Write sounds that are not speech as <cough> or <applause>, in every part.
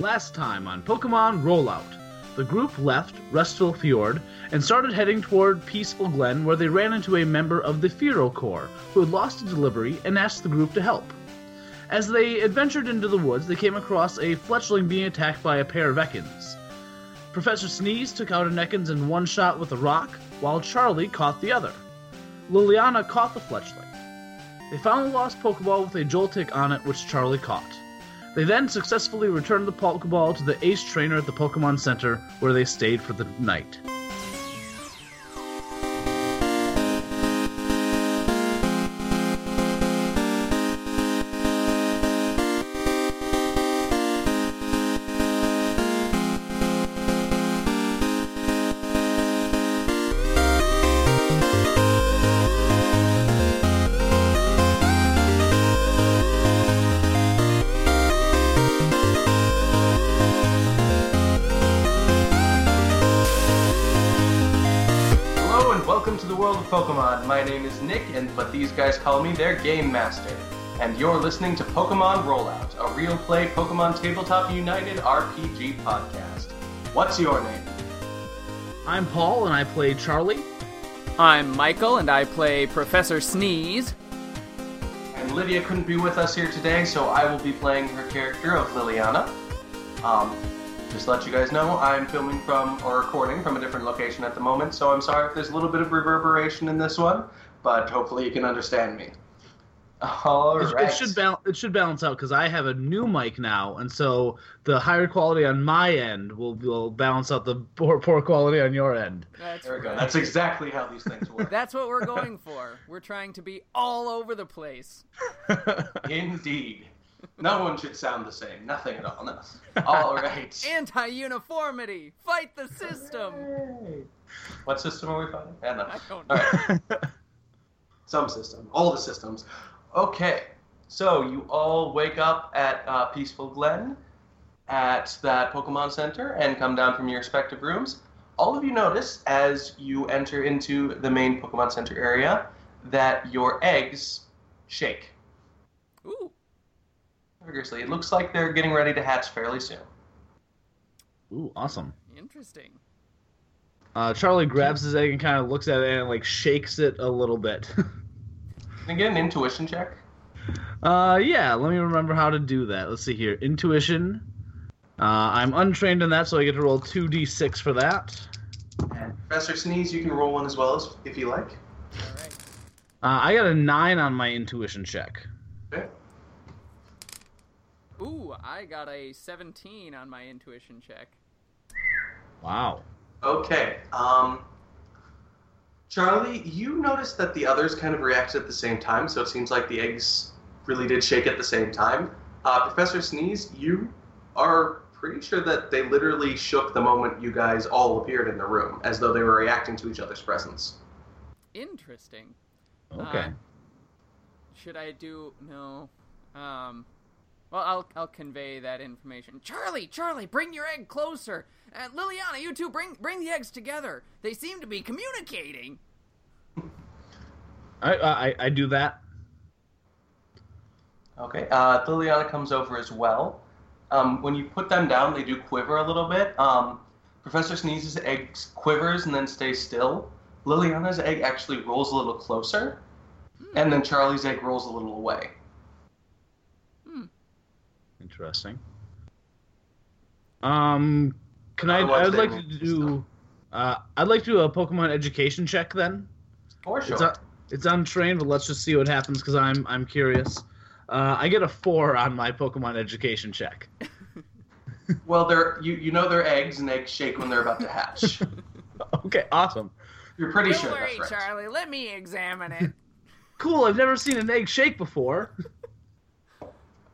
Last time on Pokemon Rollout, the group left Restful Fjord and started heading toward Peaceful Glen, where they ran into a member of the Firo Corps who had lost a delivery and asked the group to help. As they adventured into the woods, they came across a fletchling being attacked by a pair of Ekans. Professor Sneeze took out an Ekans in one shot with a rock, while Charlie caught the other. Liliana caught the fletchling. They found the lost Pokeball with a Joltik on it, which Charlie caught. They then successfully returned the Pokeball to the ace trainer at the Pokemon Center, where they stayed for the night. Call me their Game Master. And you're listening to Pokemon Rollout, a real play Pokemon Tabletop United RPG podcast. What's your name? I'm Paul, and I play Charlie. I'm Michael, and I play Professor Sneeze. And Lydia couldn't be with us here today, so I will be playing her character of Liliana. Um, just to let you guys know, I'm filming from or recording from a different location at the moment, so I'm sorry if there's a little bit of reverberation in this one, but hopefully you can understand me. All It, right. it should bal- it should balance out because I have a new mic now, and so the higher quality on my end will will balance out the poor poor quality on your end. That's There we go. That's exactly how these things work. That's what we're going for. We're trying to be all over the place. <laughs> Indeed. No one should sound the same. Nothing at all. No. All right. <laughs> Anti-uniformity. Fight the system. What system are we fighting? Yeah, no. I don't know. right. <laughs> Some system. All the systems. Okay. So you all wake up at uh, Peaceful Glen at that Pokemon Center and come down from your respective rooms. All of you notice as you enter into the main Pokemon Center area that your eggs shake Ooh. vigorously. It looks like they're getting ready to hatch fairly soon. Ooh, awesome. Interesting. Uh, Charlie grabs his egg and kind of looks at it and like shakes it a little bit. <laughs> Can I get an intuition check? uh, yeah, let me remember how to do that. Let's see here. Intuition. Uh, I'm untrained in that, so I get to roll two d6 for that. And Professor Sneeze, you can roll one as well as if you like. All right. Uh, I got a nine on my intuition check. Okay. Ooh, I got a 17 on my intuition check. Wow. Okay. Um, Charlie, you noticed that the others kind of reacted at the same time, so it seems like the eggs really did shake at the same time. Uh, Professor Sneeze, you are pretty sure that they literally shook the moment you guys all appeared in the room, as though they were reacting to each other's presence. Interesting. Okay. Uh, should I do no? Um, well, I'll I'll convey that information. Charlie, Charlie, bring your egg closer. And Liliana, you two, bring bring the eggs together. They seem to be communicating. I, I I do that. Okay. Uh, Liliana comes over as well. Um, when you put them down, they do quiver a little bit. Um, Professor Sneeze's egg quivers and then stays still. Liliana's egg actually rolls a little closer, and then Charlie's egg rolls a little away. Hmm. Interesting. Um, can I? I would like to do. Uh, I'd like to do a Pokemon education check then. For sure. It's un- it's untrained, but let's just see what happens because I'm I'm curious. Uh, I get a four on my Pokemon education check. <laughs> well, they're you you know they're eggs, and eggs shake when they're about to hatch. <laughs> Okay, awesome, You're pretty Don't sure worry, that's right. Charlie. Let me examine it. <laughs> cool. I've never seen an egg shake before.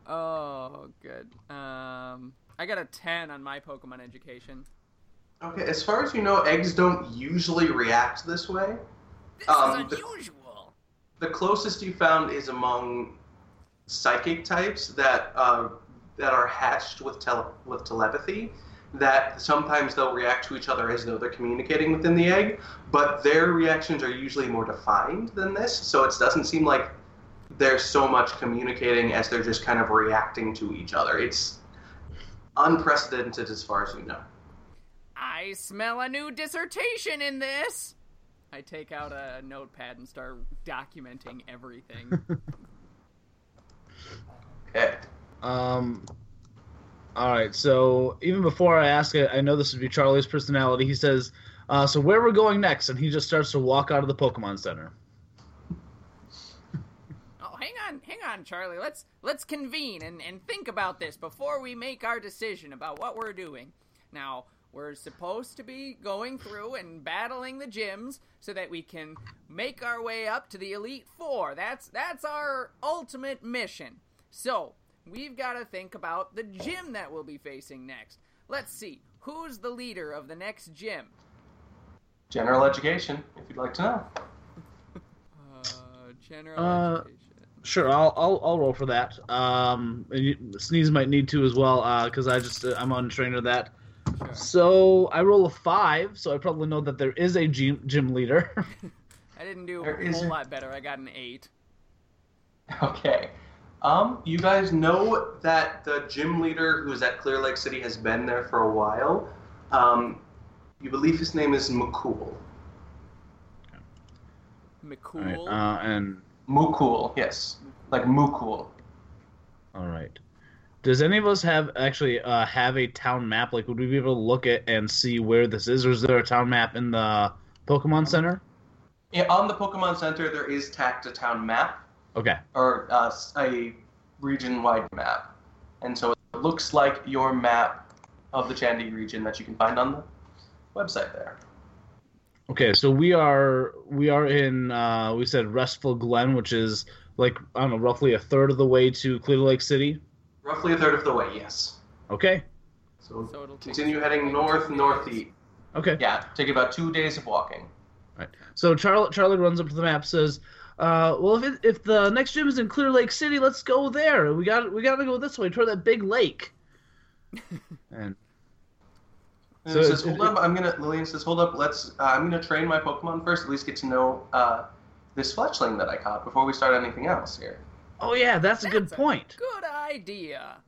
oh, good. Um, I got a 10 on my Pokemon education. Okay, as far as you know, eggs don't usually react this way. This Um, is the- unusual. The closest you found is among psychic types that uh, that are hatched with tele- with telepathy. That sometimes they'll react to each other as though they're communicating within the egg, but their reactions are usually more defined than this. So it doesn't seem like they're so much communicating as they're just kind of reacting to each other. It's unprecedented as far as we know. I smell a new dissertation in this. I take out a notepad and start documenting everything. <laughs> Okay. Um. All right. So even before I ask it, I know this would be Charlie's personality. He says, uh, "So where we're going next?" And he just starts to walk out of the Pokemon Center. oh, hang on, Charlie. Let's let's convene and, and think about this before we make our decision about what we're doing. Now, we're supposed to be going through and battling the gyms so that we can make our way up to the Elite Four. That's that's our ultimate mission. So, we've got to think about the gym that we'll be facing next. Let's see, who's the leader of the next gym? General education, if you'd like to know. Uh, general Uh, education. Sure, I'll I'll, I'll roll for that. Um, and you, Sneeze might need to as well, because I just uh, I'm untrained at that. Sure. So I roll a five, so I probably know that there is a gym gym leader. <laughs> I didn't do There a is whole lot better. I got an eight. Okay. Um, you guys know that the gym leader who's at Clear Lake City has been there for a while. Um, you believe his name is McCool. McCool. All right, uh, and Mukul, yes. Like Mukul. all right. Does any of us have actually uh, have a town map? Like, would we be able to look at and see where this is, or is there a town map in the Pokemon Center? Yeah, on the Pokemon Center, there is tacked a town map, Okay. or uh, a region-wide map. And so it looks like your map of the Chandy region that you can find on the website there. Okay, so we are we are in uh, we said Restful Glen, which is like I don't know, roughly a third of the way to Clear Lake City. Roughly a third of the way, yes. Okay. So, So it'll continue heading like north, two northeast. Okay. Yeah, take about two days of walking. Right. So Charlie Charlie runs up to the map, says, uh, "Well, if it, if the next gym is in Clear Lake City, let's go there. We got we got to go this way toward that big lake." <laughs> and And So it- says, "Hold it- up." I'm gonna. Lillian says, "Hold up. Let's. Uh, I'm gonna train my Pokemon first. At least get to know uh, this Fletchling that I caught before we start anything else here." oh yeah, that's a good a point. Good idea.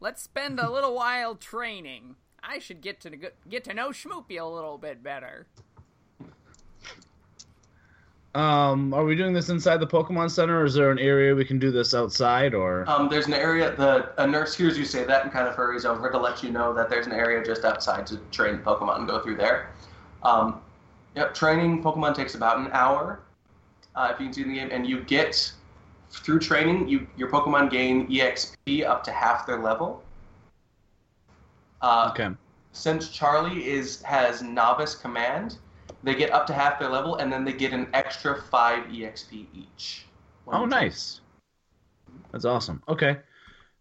Let's spend a little while training. I should get to get to know Schmoopy a little bit better. Um, are we doing this inside the Pokemon Center, or is there an area we can do this outside? Or Um, there's an area. The a nurse hears you say that and kind of hurries over to let you know that there's an area just outside to train Pokemon and go through there. Um, yep, training Pokemon takes about an hour. Uh, if you can see the game, and you get through training, you your Pokemon gain EXP up to half their level. Uh, okay, since Charlie is has novice command, they get up to half their level, and then they get an extra five EXP each. when oh you train. nice, that's awesome. Okay,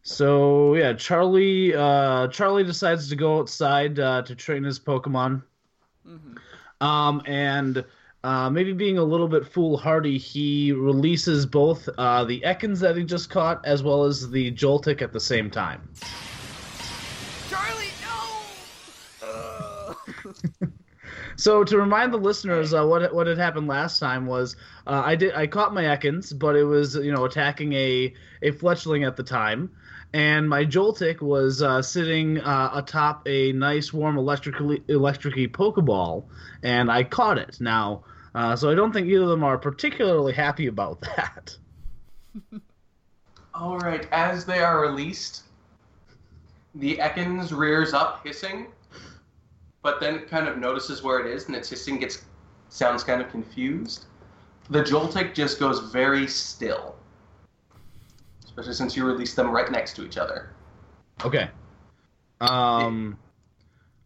so yeah, Charlie uh, Charlie decides to go outside uh, to train his Pokemon. hmm Um, and uh, maybe being a little bit foolhardy, he releases both uh, the Ekans that he just caught as well as the Joltik at the same time. Charlie, no! Ugh. <laughs> <laughs> <laughs> So to remind the listeners, uh, what what had happened last time was uh, I did I caught my Ekans, but it was you know attacking a a Fletchling at the time, and my Joltik was uh, sitting uh, atop a nice warm electrically electricy Pokeball, and I caught it. Now, uh, so I don't think either of them are particularly happy about that. <laughs> All right, as they are released, the Ekans rears up hissing, but then it kind of notices where it is, and its hissing gets sounds kind of confused. The Joltik just goes very still, especially since you released them right next to each other. Okay. Um.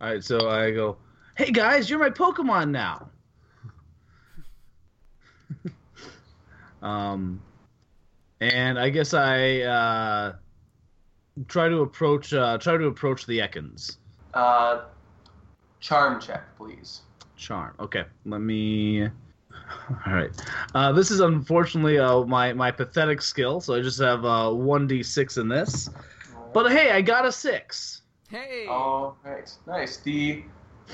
All right, so I go, "Hey guys, you're my Pokemon now." <laughs> um, and I guess I uh, try to approach uh, try to approach the Ekans. Uh, charm check, please. Charm. Okay, let me. All right. Uh, this is unfortunately uh, my my pathetic skill, so I just have uh, one d six in this. But hey, I got a six. Hey! All right, nice. The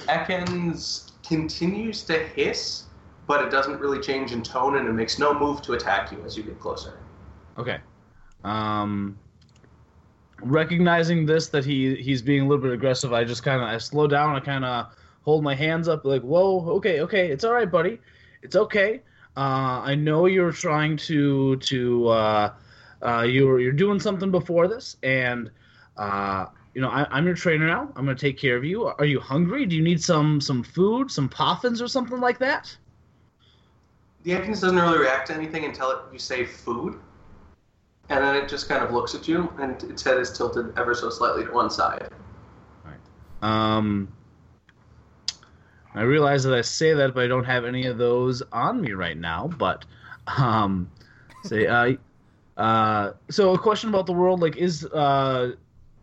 Ekans continues to hiss, but it doesn't really change in tone, and it makes no move to attack you as you get closer. Okay. Um. Recognizing this that he he's being a little bit aggressive, I just kind of I slow down. I kind of hold my hands up, like, "Whoa, okay, okay, it's all right, buddy, it's okay. Uh, I know you're trying to to uh, uh, you're you're doing something before this, and uh, you know I, I'm your trainer now. I'm gonna take care of you. Are you hungry? Do you need some some food, some poffins or something like that? The Ekans doesn't really react to anything until you say food. And then it just kind of looks at you, and its head is tilted ever so slightly to one side. Um, I realize that I say that, but I don't have any of those on me right now. But, um, say, uh, uh, so a question about the world, like, is uh,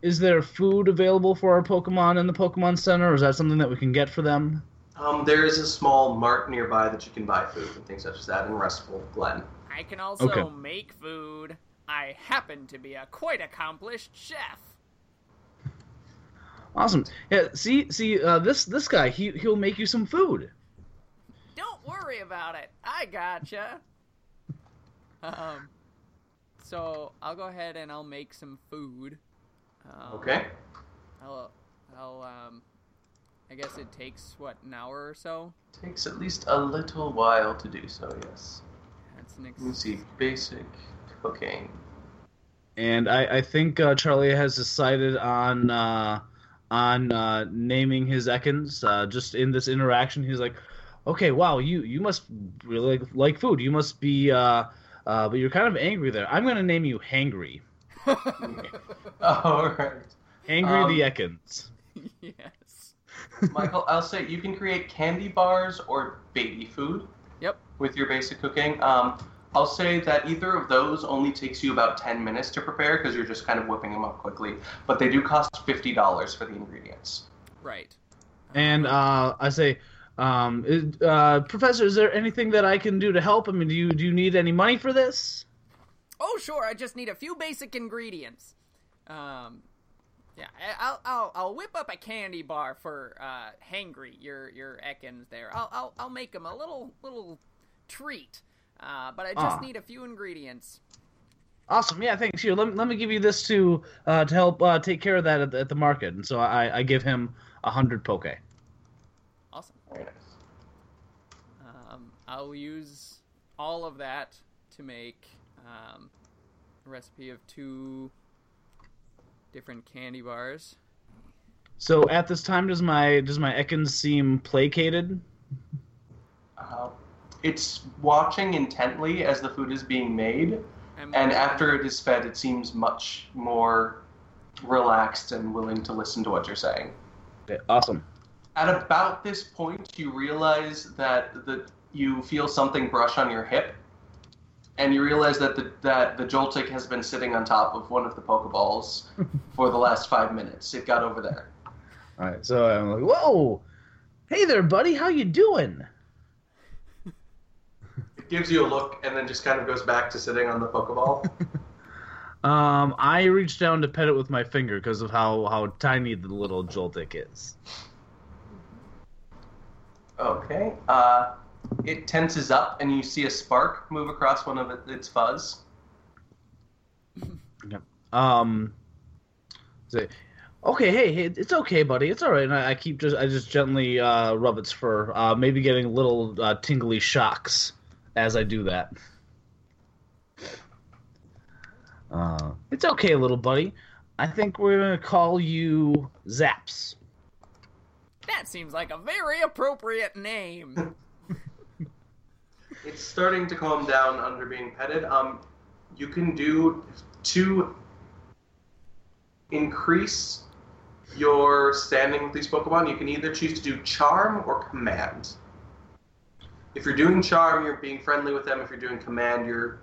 is there food available for our Pokemon in the Pokemon Center, or is that something that we can get for them? Um, there is a small mart nearby that you can buy food and things such as that in Restful Glen. I can also Okay. make food. I happen to be a quite accomplished chef. Awesome. Yeah. See, see, uh, this this guy, he he'll make you some food. Don't worry about it. I gotcha. Um, so I'll go ahead and I'll make some food. Um, Okay? I'll, I'll, um, I guess it takes what an hour or so. Takes at least a little while to do so, yes. That's next. Let me see. Basic cooking. and I, I think uh, Charlie has decided on uh, on uh, naming his Ekans. Uh, just in this interaction, he's like, "Okay, wow, you you must really like, like food. You must be, uh, uh, but you're kind of angry there. I'm gonna name you Hangry. <laughs> Alright. Hangry Um, the Ekans. <laughs> yes. Michael, I'll say you can create candy bars or baby food Yep. with your basic cooking. Um, I'll say that either of those only takes you about 10 minutes to prepare because you're just kind of whipping them up quickly. But they do cost $50 for the ingredients. Right. And uh, I say, um, is- uh, Professor, is there anything that I can do to help? I mean, do you do you need any money for this? Oh, sure. I just need a few basic ingredients. Um, yeah, I- I'll I'll I'll whip up a candy bar for uh, Hangry, your your Ekans there. I'll I'll I'll make him a little little treat. Uh, but I just Ah. need a few ingredients. Awesome. Yeah, thanks. Here, let me, let me give you this to uh, to help uh, take care of that at the, at the market. And so I, I give him a hundred poke. Awesome. Very nice. Um, I'll use all of that to make um, a recipe of two different candy bars. So at this time, does my does my Ekans seem placated? Uh, it's watching intently as the food is being made, I'm- and after it is fed, it seems much more relaxed and willing to listen to what you're saying. Okay, awesome. At about this point, you realize that the you feel something brush on your hip, and you realize that the that the Joltik has been sitting on top of one of the Pokeballs <laughs> for the last five minutes. It got over there. All right. So I'm like, whoa, hey there, buddy. How you doing? It gives you a look, and then just kind of goes back to sitting on the Pokeball. <laughs> Um, I reach down to pet it with my finger because of how how tiny the little Joltik is. okay. Uh, it tenses up, and you see a spark move across one of its fuzz. <laughs> Um, say, okay, hey, hey, it's okay, buddy. It's all right. And I, I keep just I just gently uh, rub its fur, uh, maybe getting little uh, tingly shocks as I do that. Uh, it's okay, little buddy. I think we're gonna call you Zaps. That seems like a very appropriate name. <laughs> It's starting to calm down under being petted. Um, you can do to increase your standing with these Pokemon. You can either choose to do Charm or Command. If you're doing Charm, you're being friendly with them. If you're doing Command, you're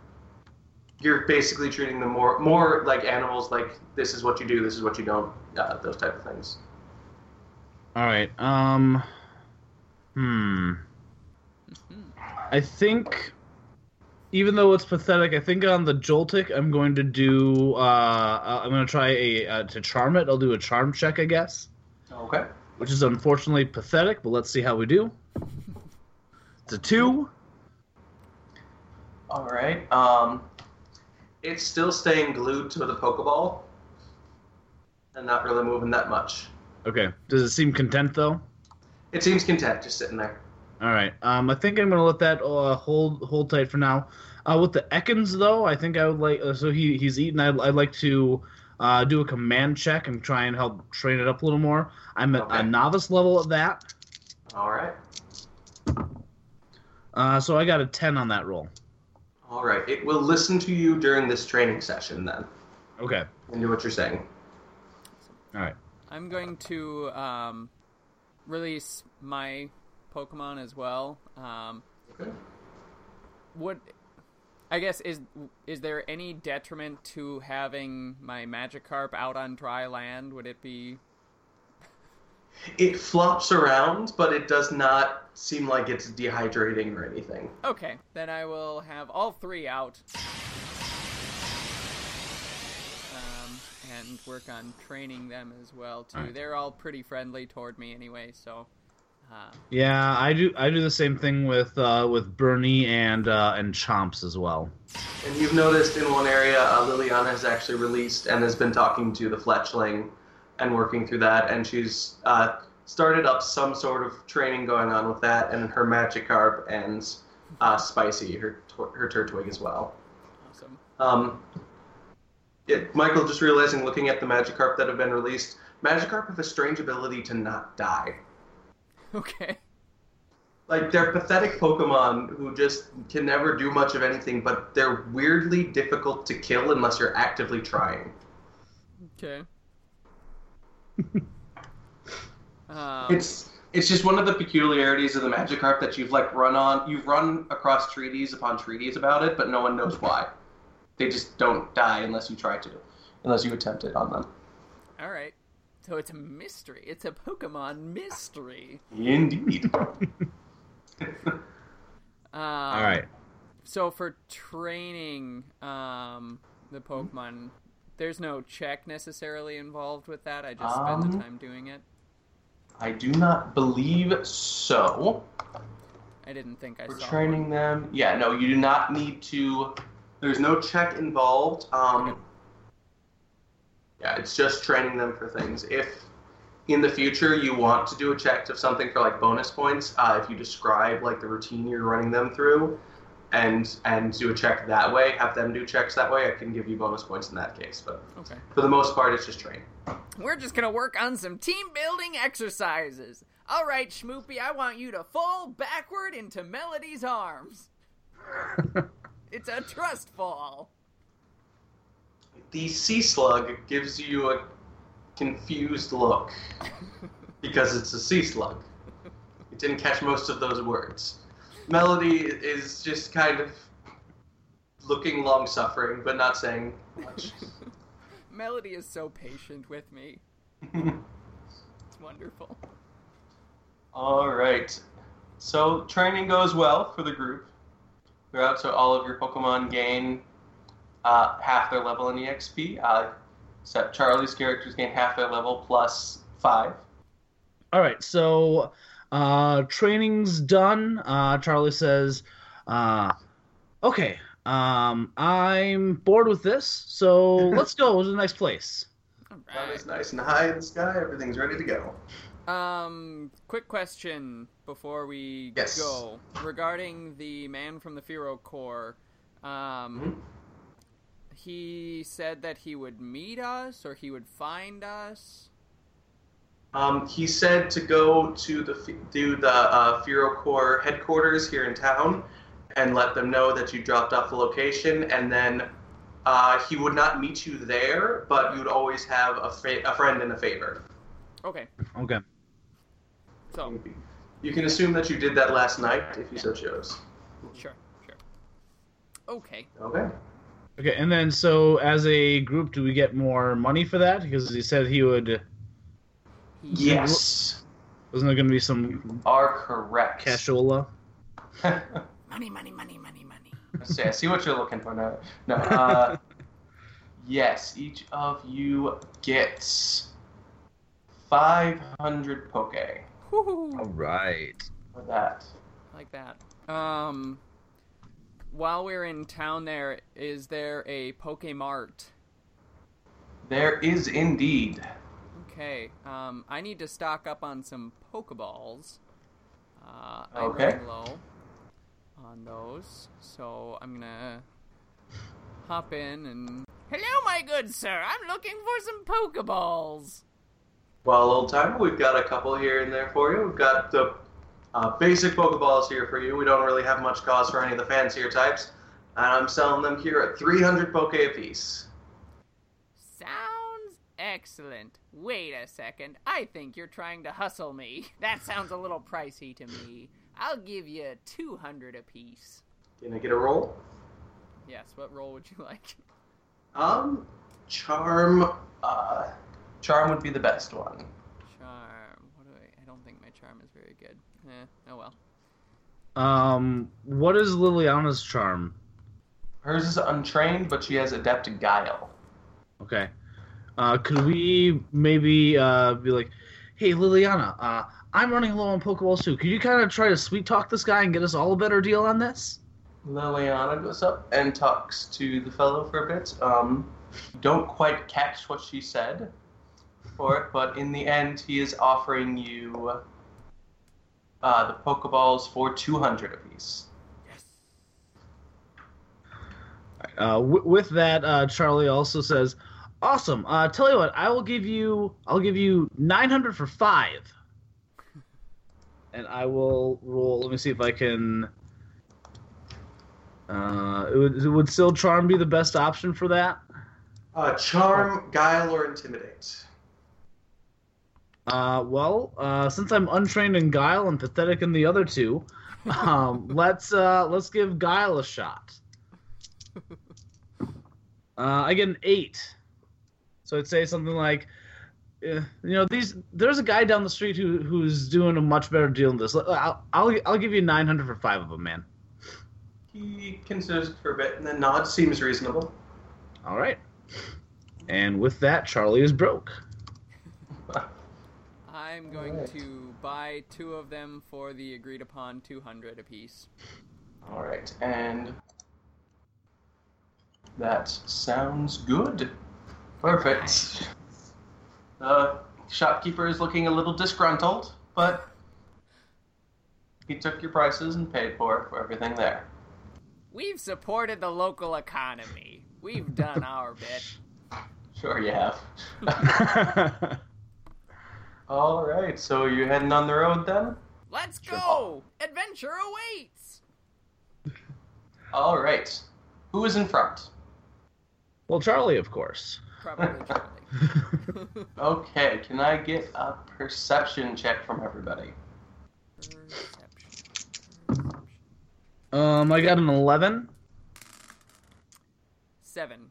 you're basically treating them more more like animals. Like this is what you do, this is what you don't. Uh, those type of things. All right. Um. Hmm. I think, even though it's pathetic, I think on the Joltik, I'm going to do. Uh, uh, I'm going to try a uh, to charm it. I'll do a charm check, I guess, Okay. which is unfortunately pathetic. But let's see how we do. It's a two. All right. Um, it's still staying glued to the Pokeball. and not really moving that much. Okay. Does it seem content though? It seems content, just sitting there. All right. Um, I think I'm gonna let that uh, hold hold tight for now. Uh, with the Ekans though, I think I would like. Uh, so he he's eaten. I'd, I'd like to uh, do a command check and try and help train it up a little more. I'm at Okay. a novice level at that. All right. Uh, so I got a ten on that roll. All right. It will listen to you during this training session then, Okay. and do what you're saying. All right. I'm going to um, release my Pokemon as well. Um, Okay. would I guess is is there any detriment to having my Magikarp out on dry land? Would it be It flops around, but it does not seem like it's dehydrating or anything. okay? Then I will have all three out. Um, and work on training them as well too. Alright. They're all pretty friendly toward me anyway, so uh, Yeah, I do. I do the same thing with uh, with Bernie and uh, and Chomps as well. And you've noticed in one area, uh, Liliana has actually released and has been talking to the Fletchling and working through that, and she's uh, started up some sort of training going on with that, and her Magikarp and uh, Spicy, her her Turtwig as well. awesome. Um, it, Michael, just realizing, looking at the Magikarp that have been released, Magikarp have a strange ability to not die. Okay. Like they're pathetic Pokemon who just can never do much of anything, but they're weirdly difficult to kill unless you're actively trying. Okay. Um, It's it's just one of the peculiarities of the Magikarp that you've like run on you've run across treaties upon treaties about it, but no one knows why. They just don't die unless you try to, unless you attempt it on them. all right. So it's a mystery. It's a Pokemon mystery. Indeed. <laughs> Um, All right. So for training um, the Pokemon, there's no check necessarily involved with that. I just spend the Um, time doing it. I do not believe so. I didn't think I We're saw training one. them. Yeah, no, you do not need to. There's no check involved. Um, Okay. Yeah, it's just training them for things. If in the future you want to do a check of something for like bonus points, uh, if you describe like the routine you're running them through, and and do a check that way, have them do checks that way, I can give you bonus points in that case. But Okay. for the most part, it's just training. We're just gonna work on some team building exercises. All right, Schmoopy, I want you to fall backward into Melody's arms. <laughs> it's a trust fall. The sea slug gives you a confused look <laughs> because it's a sea slug. It didn't catch most of those words. Melody is just kind of looking long suffering, but not saying much. <laughs> Melody is so patient with me. <laughs> It's wonderful. All right. So training goes well for the group. You're Throughout, so all of your Pokemon gain uh, half their level in EXP. Uh, except Charlie's characters gain half their level plus five. All right, so uh, training's done. Uh, Charlie says, uh, "Okay, um, I'm bored with this, so <laughs> let's go to the next place." All Sun right. nice and high in the sky. Everything's ready to go. Um, quick question before we Yes. go regarding the man from the Firo Corps. Um, he said that he would meet us or he would find us. Um, he said to go to the F- to the uh, Furo Corps headquarters here in town and let them know that you dropped off the location, and then uh, he would not meet you there, but you would always have a, fa- a friend and a favor. Okay, Okay. so You can assume that you did that last night if you so chose. sure, sure. Okay. Okay. Okay, and then so as a group, do we get more money for that? Because he said he would. Yes, Wasn't there going to be some are correct. cashola? <laughs> Money, money, money, money, money. see, I see what you're looking for now. No. <laughs> Uh, yes, each of you gets 500 poke All right. for that. like that. Um, while we're in town, there is there a Pokemart? There is indeed. Okay. Um, I need to stock up on some Pokeballs. Uh, I'm Okay. running low on those, so I'm gonna hop in and. Hello, my good sir. I'm looking for some Pokeballs. Well, old timer, we've got a couple here and there for you. We've got the uh, basic Pokeballs here for you. We don't really have much cause for any of the fancier types. And I'm selling them here at 300 Poke apiece. Sounds excellent. Wait a second. I think you're trying to hustle me. <laughs> That sounds a little pricey to me. I'll give you 200 apiece. Can I get a roll? Yes, what roll would you <laughs> like? Um, Charm. Uh, Charm would be the best one. Charm. What do I? I don't think my charm is very good. Eh, oh well. Um, what is Liliana's charm? Hers is untrained, but she has adept guile. Okay. Uh, could we maybe uh, be like, hey, Liliana, uh, I'm running low on Pokeballs too. Could you kind of try to sweet talk this guy and get us all a better deal on this? Liliana goes up and talks to the fellow for a bit. Um, don't quite catch what she said for it, but in the end, he is offering you uh, the Pokeballs for 200 apiece. Uh, w- with that, uh, Charlie also says, "Awesome. Uh, tell you what, I will give you, I'll give you 900 for five, and I will roll. Let me see if I can. Uh, it would, it would still charm be the best option for that. Uh, charm, guile, or intimidate. Uh, well, uh, since I'm untrained in Guile and pathetic in the other two, um, <laughs> let's uh, let's give Guile a shot. Uh, I get an eight, so I'd say something like, uh, you know, these. There's a guy down the street who who's doing a much better deal than this. I'll I'll, I'll give you 900 for five of them, man. He considers it for a bit and then nods. Seems reasonable. All right. And with that, Charlie is broke. <laughs> I'm going Alright. to buy two of them for the agreed upon 200 apiece. All right, and that sounds good. Perfect. The shopkeeper is looking a little disgruntled, but he took your prices and paid for it for everything there. We've supported the local economy. We've done <laughs> our bit. Sure, you have. <laughs> <laughs> All right, so you're heading on the road then? Let's Sure. go! Adventure awaits! All right. Who is in front? well, Charlie, of course. Probably <laughs> Charlie. Okay, can I get a perception check from everybody? Perception. um, I got an 11. Seven.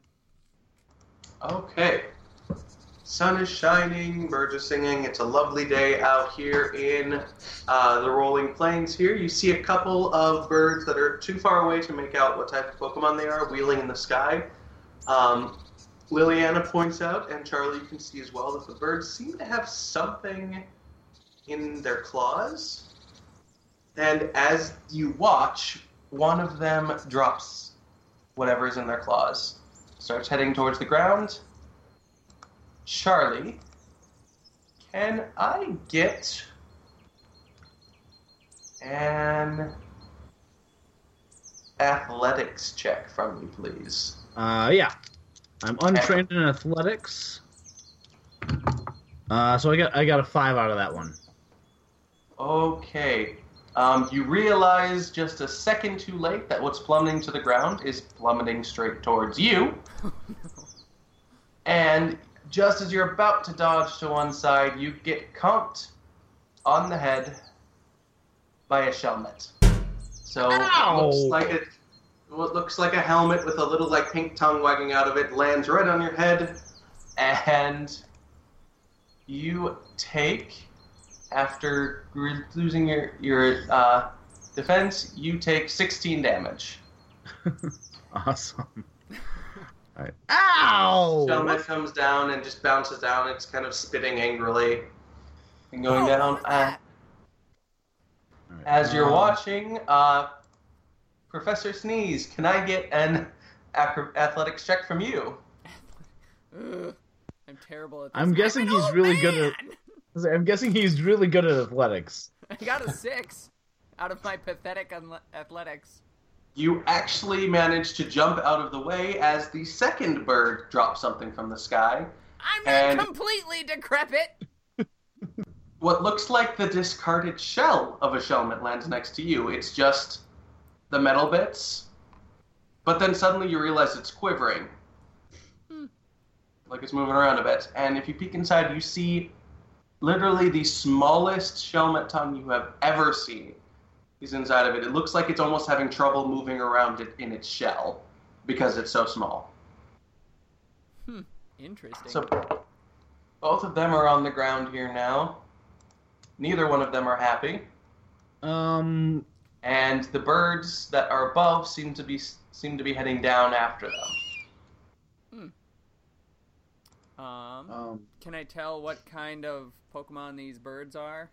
Okay. Sun is shining, birds are singing. It's a lovely day out here in uh, the rolling plains here. You see a couple of birds that are too far away to make out what type of Pokemon they are wheeling in the sky. Um, Liliana points out, and Charlie, you can see as well, that the birds seem to have something in their claws. And as you watch, one of them drops whatever is in their claws starts heading towards the ground. Charlie, can I get an athletics check from you, please? Uh, yeah. I'm untrained in athletics. Uh, so I got I got a five out of that one. Okay. Um, you realize just a second too late that what's plummeting to the ground is plummeting straight towards you. <laughs> And just as you're about to dodge to one side, you get conked on the head by a shelmet. So it looks like it. What looks like a helmet with a little like pink tongue wagging out of it lands right on your head, and you take after losing your your uh, defense, you take 16 damage. <laughs> Awesome. All right. <laughs> Ow! Shelmet comes down and just bounces down. It's kind of spitting angrily and going Oh, down. Uh, that? All right. as you're Um, watching, uh, Professor Sneeze, can I get an acro- athletics check from you? Ugh. I'm terrible at this. I'm guessing he's really good at- I'm guessing he's really an good at. I'm guessing he's really good at. man! <laughs> I'm guessing he's really good at athletics. I got a six out of my pathetic unle- athletics. You actually manage to jump out of the way as the second bird drops something from the sky. I'm And- completely decrepit. <laughs> What looks like the discarded shell of a shelmet lands next to you. It's just the metal bits. But then suddenly you realize it's quivering. Hmm. Like it's moving around a bit. And if you peek inside, you see literally the smallest shelmet tongue you have ever seen is inside of it. It looks like it's almost having trouble moving around it in its shell because it's so small. Interesting. So both of them are on the ground here now. Neither one of them are happy. Um, and the birds that are above seem to be seem to be heading down after them. um, um, can I tell what kind of Pokemon these birds are?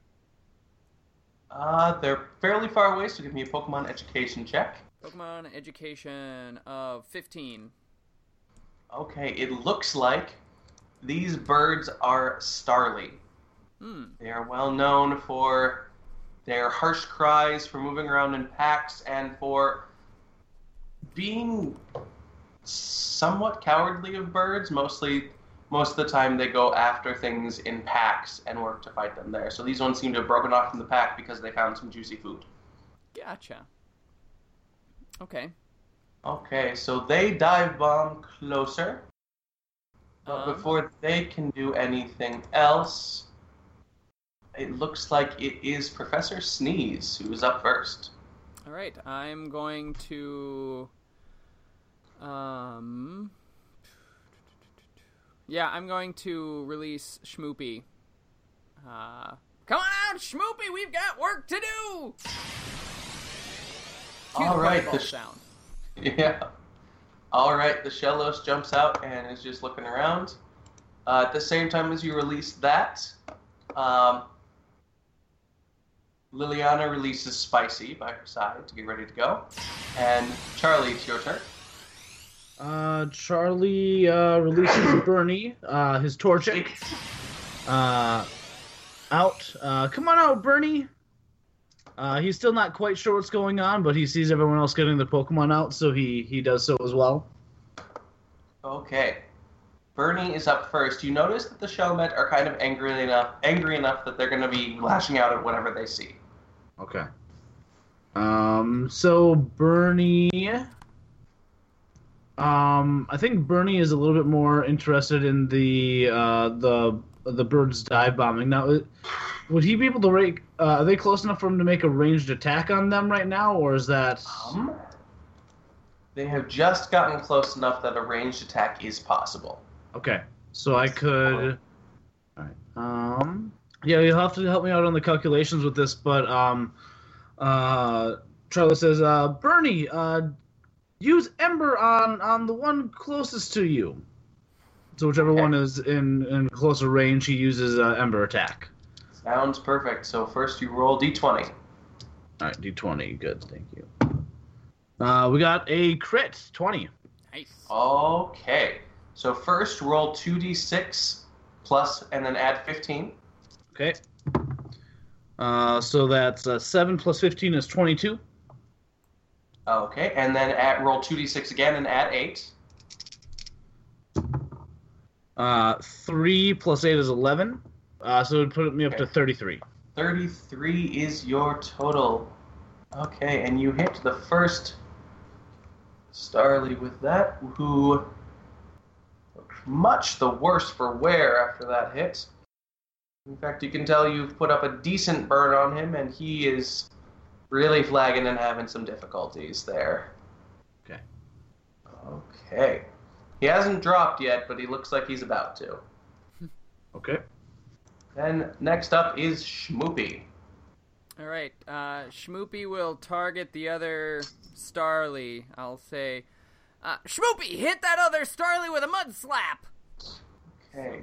Uh, they're fairly far away, so give me a Pokemon education check. Pokemon education of 15. Okay, it looks like these birds are Starly. Hmm. They are well known for their harsh cries, for moving around in packs, and for being somewhat cowardly of birds. Mostly, most of the time, they go after things in packs and work to fight them there. So these ones seem to have broken off from the pack because they found some juicy food. Gotcha. Okay. Okay, so they dive bomb closer. But Um, before they can do anything else, it looks like it is Professor Sneeze who is up first. All right. I'm going to. Um. Yeah, I'm going to release Schmoopy. Uh, come on out, Schmoopy! We've got work to do. All the right, the sh- sound. <laughs> Yeah. All right, the Shellos jumps out and is just looking around. Uh, at the same time as you release that, um, Liliana releases Spicy by her side to get ready to go. And Charlie, it's your turn. uh, Charlie uh, releases Bernie, uh, his Torchic, uh, out. Uh, come on out, Bernie. Uh, he's still not quite sure what's going on, but he sees everyone else getting their Pokemon out, so he he does so as well. Okay. Bernie is up first. You notice that the Shelmet are kind of angry enough, angry enough that they're going to be lashing out at whatever they see. Okay. Um. So Bernie. Um. I think Bernie is a little bit more interested in the uh the the birds dive bombing. Now, would he be able to rake? Uh, are they close enough for him to make a ranged attack on them right now, or is that? Um, they have just gotten close enough that a ranged attack is possible. Okay. So I could. All right. Um. Yeah, you'll have to help me out on the calculations with this, but um, uh, Charlie says, uh, Bernie, uh, use Ember on on the one closest to you. So whichever Okay. one is in in closer range, he uses uh, Ember attack. Sounds perfect. So first you roll d20. All right, D20, good, thank you. Uh, we got a crit, 20. Nice. Okay. So first roll 2d6 plus and then add 15. Okay. Uh, so that's uh, 7 plus 15 is 22. Okay, and then at roll 2d6 again and add 8. Uh, 3 plus 8 is 11. Uh, so it would put me up to 33. 33 is your total. Okay, and you hit the first Starly with that, who looked much the worse for wear after that hit. In fact, you can tell you've put up a decent burn on him, and he is really flagging and having some difficulties there. Okay. Okay. He hasn't dropped yet, but he looks like he's about to. <laughs> Okay. Then next up is Schmoopy. All right. Uh, Schmoopy will target the other Starly. I'll say, uh, Schmoopy, hit that other Starly with a mud slap. Okay.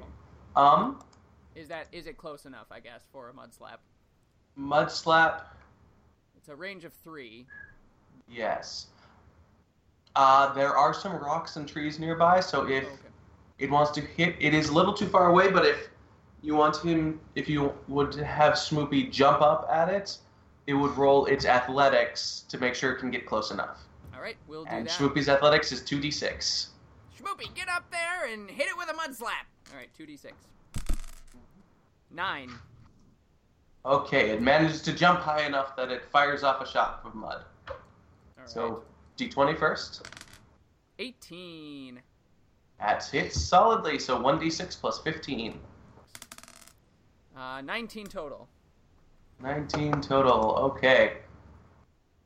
Um, Is that is it close enough? I guess for a mud slap. Mud Slap, It's a range of three. yes. Uh, there are some rocks and trees nearby, so if Okay. It wants to hit. It is a little too far away, but if you want him, if you would have Schmoopy jump up at it, it would roll its athletics to make sure it can get close enough. All right, we'll do And that. Schmoopy's athletics is 2d6. Schmoopy, get up there and hit it with a mud slap. All right, two d six. Nine. Okay, it manages to jump high enough that it fires off a shot of mud. Right. So d20 first. eighteen. That hits solidly, so 1d6 plus 15. Uh, nineteen total. 19 total. Okay.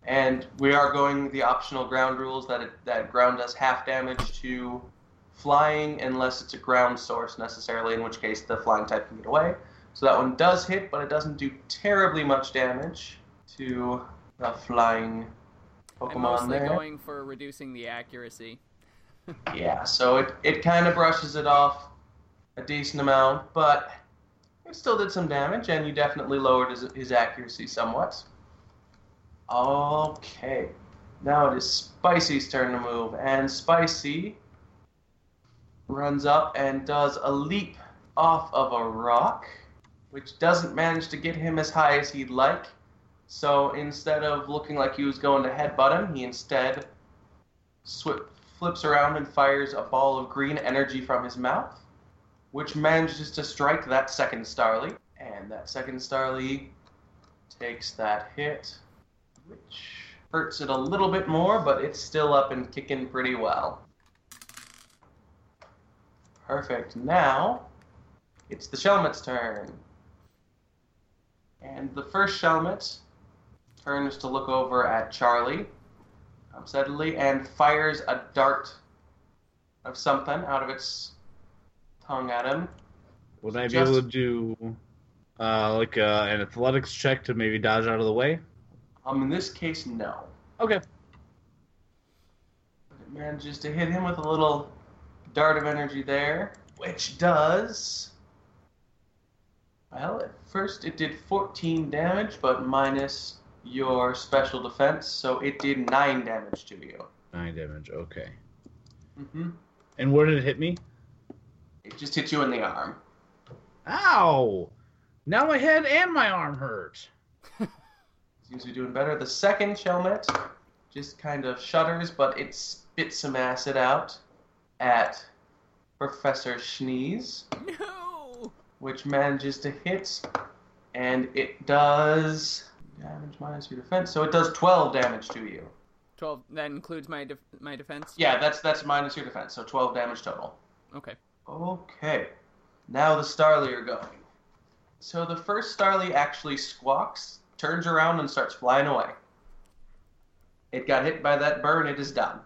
And we are going the optional ground rules that it, that ground does half damage to flying unless it's a ground source necessarily, in which case the flying type can get away. So that one does hit, but it doesn't do terribly much damage to the flying Pokemon I'm mostly there. going for reducing the accuracy. <laughs> Yeah, so it, it kind of brushes it off a decent amount, but it still did some damage, and you definitely lowered his, his accuracy somewhat. Okay, now it is Spicy's turn to move, and Spicy runs up and does a leap off of a rock, which doesn't manage to get him as high as he'd like. So instead of looking like he was going to headbutt him, he instead swi flips around and fires a ball of green energy from his mouth, which manages to strike that second Starly. And that second Starly takes that hit, which hurts it a little bit more, but it's still up and kicking pretty well. Perfect. Now, it's the Shelmet's turn. And the first Shelmet turns to look over at Charlie upsettingly and fires a dart of something out of its tongue at him. Would I be Just- able to do uh, like uh, an athletics check to maybe dodge out of the way? Um, in this case, no. Okay. But it manages to hit him with a little dart of energy there, which does. Well, at first it did 14 damage, but minus your special defense, so it did 9 damage to you. Nine damage. Okay. hmm And where did it hit me? It just hit you in the arm. Ow! Now my head and my arm hurt. Seems to be doing better. The second Shelmet just kind of shudders, but it spits some acid out at Professor Schneeze, No. Which manages to hit, and it does damage minus your defense, so it does 12 damage to you. Twelve. That includes my def- my defense. Yeah, that's that's minus your defense, so 12 damage total. Okay. Okay, now the Starly are going. So the first Starly actually squawks, turns around, and starts flying away. It got hit by that burn. It is done.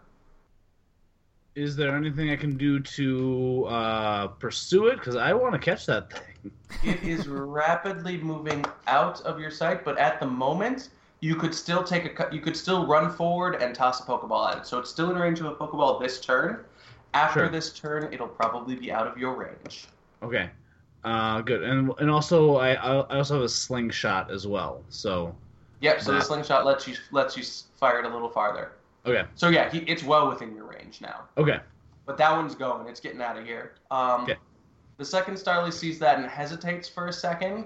Is there anything I can do to uh, pursue it? Because I want to catch that thing. <laughs> It is rapidly moving out of your sight, but at the moment, you could still take a. You could still run forward and toss a Pokeball at it. So it's still in range of a Pokeball this turn. After Sure. this turn, it'll probably be out of your range. Okay. Uh, good. And and also I I also have a slingshot as well. So Yep. So the slingshot lets you lets you fire it a little farther. Okay. So yeah, he, it's well within your range now. Okay. But that one's going. It's getting out of here. Um, Okay. The second Starly sees that and hesitates for a second,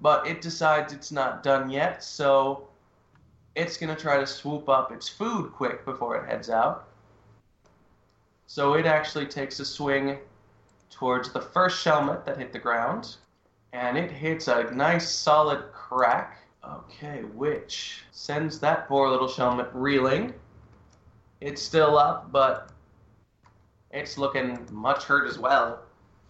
but it decides it's not done yet, so it's going to try to swoop up its food quick before it heads out. So it actually takes a swing towards the first Shelmet that hit the ground, and it hits a nice solid crack. Okay, which sends that poor little Shelmet reeling. It's still up, but it's looking much hurt as well.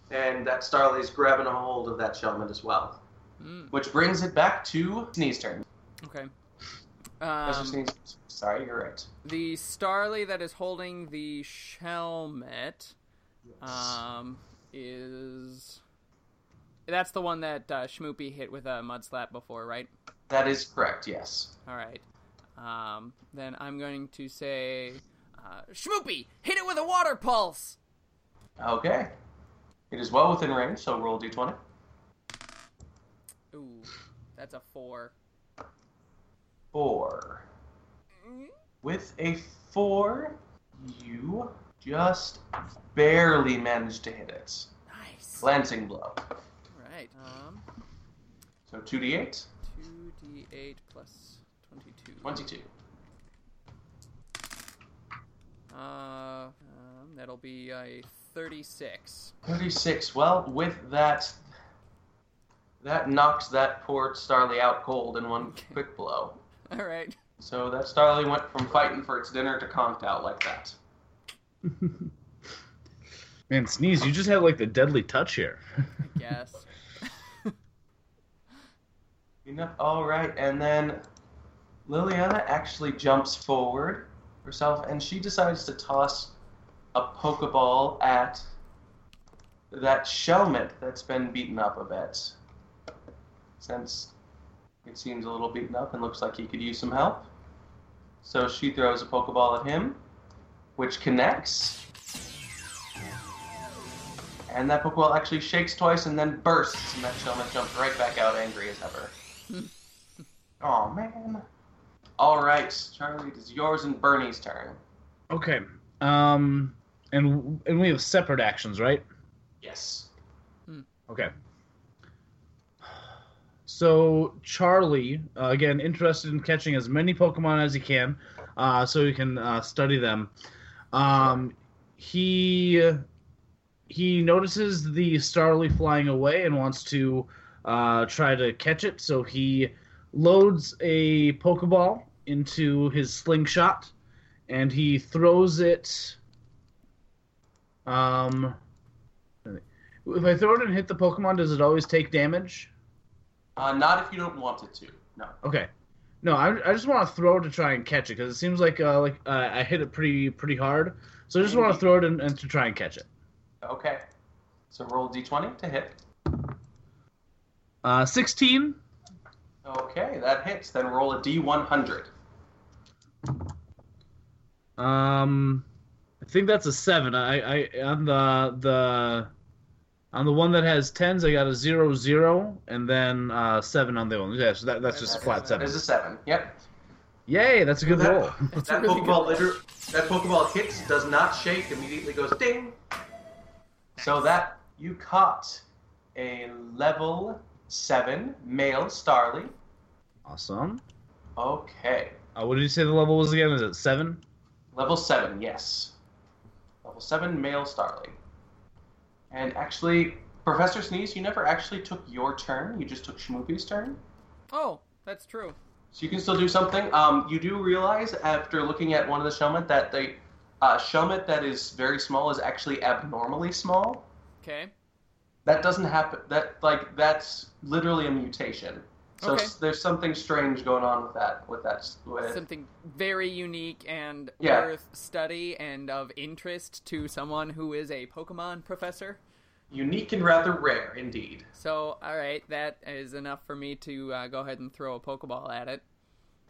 And that Starly's grabbing a hold of that Shelmet as well. Mm, Which brings it back to Sneeze turn. okay. Um, sorry, you're right. the Starly that is holding the Shelmet um, is. That's the one that uh, Schmoopy hit with a mud slap before, right? That is correct, yes. All right. Um, then I'm going to say, uh, Schmoopy, hit it with a water pulse. Okay. It is well within range, so roll d20. Ooh, that's a four. Four. With a four, you just barely managed to hit it. Nice. Glancing blow. Right. Um, So 2d8, two d eight plus twenty-two. 22. Uh, um, that'll be a thirty-six. 36. Well, with that, that knocks that poor Starly out cold in one quick blow. <laughs> All right. So that Starly went from fighting for its dinner to conked out like that. <laughs> Man, Sneeze, you just had like the deadly touch here. I guess. <laughs> You know, all right, and then Liliana actually jumps forward herself, and she decides to toss a Pokeball at that Shelmet that's been beaten up a bit. Since it seems a little beaten up and looks like he could use some help. So she throws a Pokeball at him, which connects. And that Pokeball actually shakes twice and then bursts, and that Shelmet jumps right back out angry as ever. oh man. Alright, Charlie, it is yours and Bernie's turn. Okay. Um, and and we have separate actions, right? Yes. Okay. So Charlie, uh, again, interested in catching as many Pokemon as he can, uh, so he can uh, study them. Um, he he notices the Starly flying away and wants to uh, try to catch it. So he loads a Pokeball into his slingshot, and he throws it. Um, if I throw it and hit the Pokemon, does it always take damage? Uh, not if you don't want it to. No. Okay. No, I, I just want to throw it to try and catch it because it seems like uh, like uh, I hit it pretty pretty hard. So I just want to throw it and, and to try and catch it. Okay. So roll d20 to hit. Uh, Sixteen. Okay, that hits. Then roll a d100. Um, I think that's a seven. I, I on the the on the one that has tens, I got a zero zero, and then uh, seven on the one. Yeah, so that, that's just a flat That seven. is a 7. Yep. Yay, that's a good That- roll. That's a that really Pokeball liter- that Pokeball hits, does not shake, immediately goes ding. So that you caught a level 7 male Starly. awesome. Okay. Uh, what did you say the level was again? Is it seven? Level 7, yes. Level 7 male starling. And actually, Professor Sneeze, you never actually took your turn. You just took Schmoopy's turn. Oh, that's true. So you can still do something. Um, you do realize after looking at one of the Shelmet that the uh, Shelmet that is very small is actually abnormally small. Okay. That doesn't happen. That like that's literally a mutation. So Okay. there's something strange going on with that. With that. With, Something very unique and Yeah. worth study and of interest to someone who is a Pokemon professor. unique and rather rare, indeed. So, all right, that is enough for me to uh, go ahead and throw a Pokeball at it.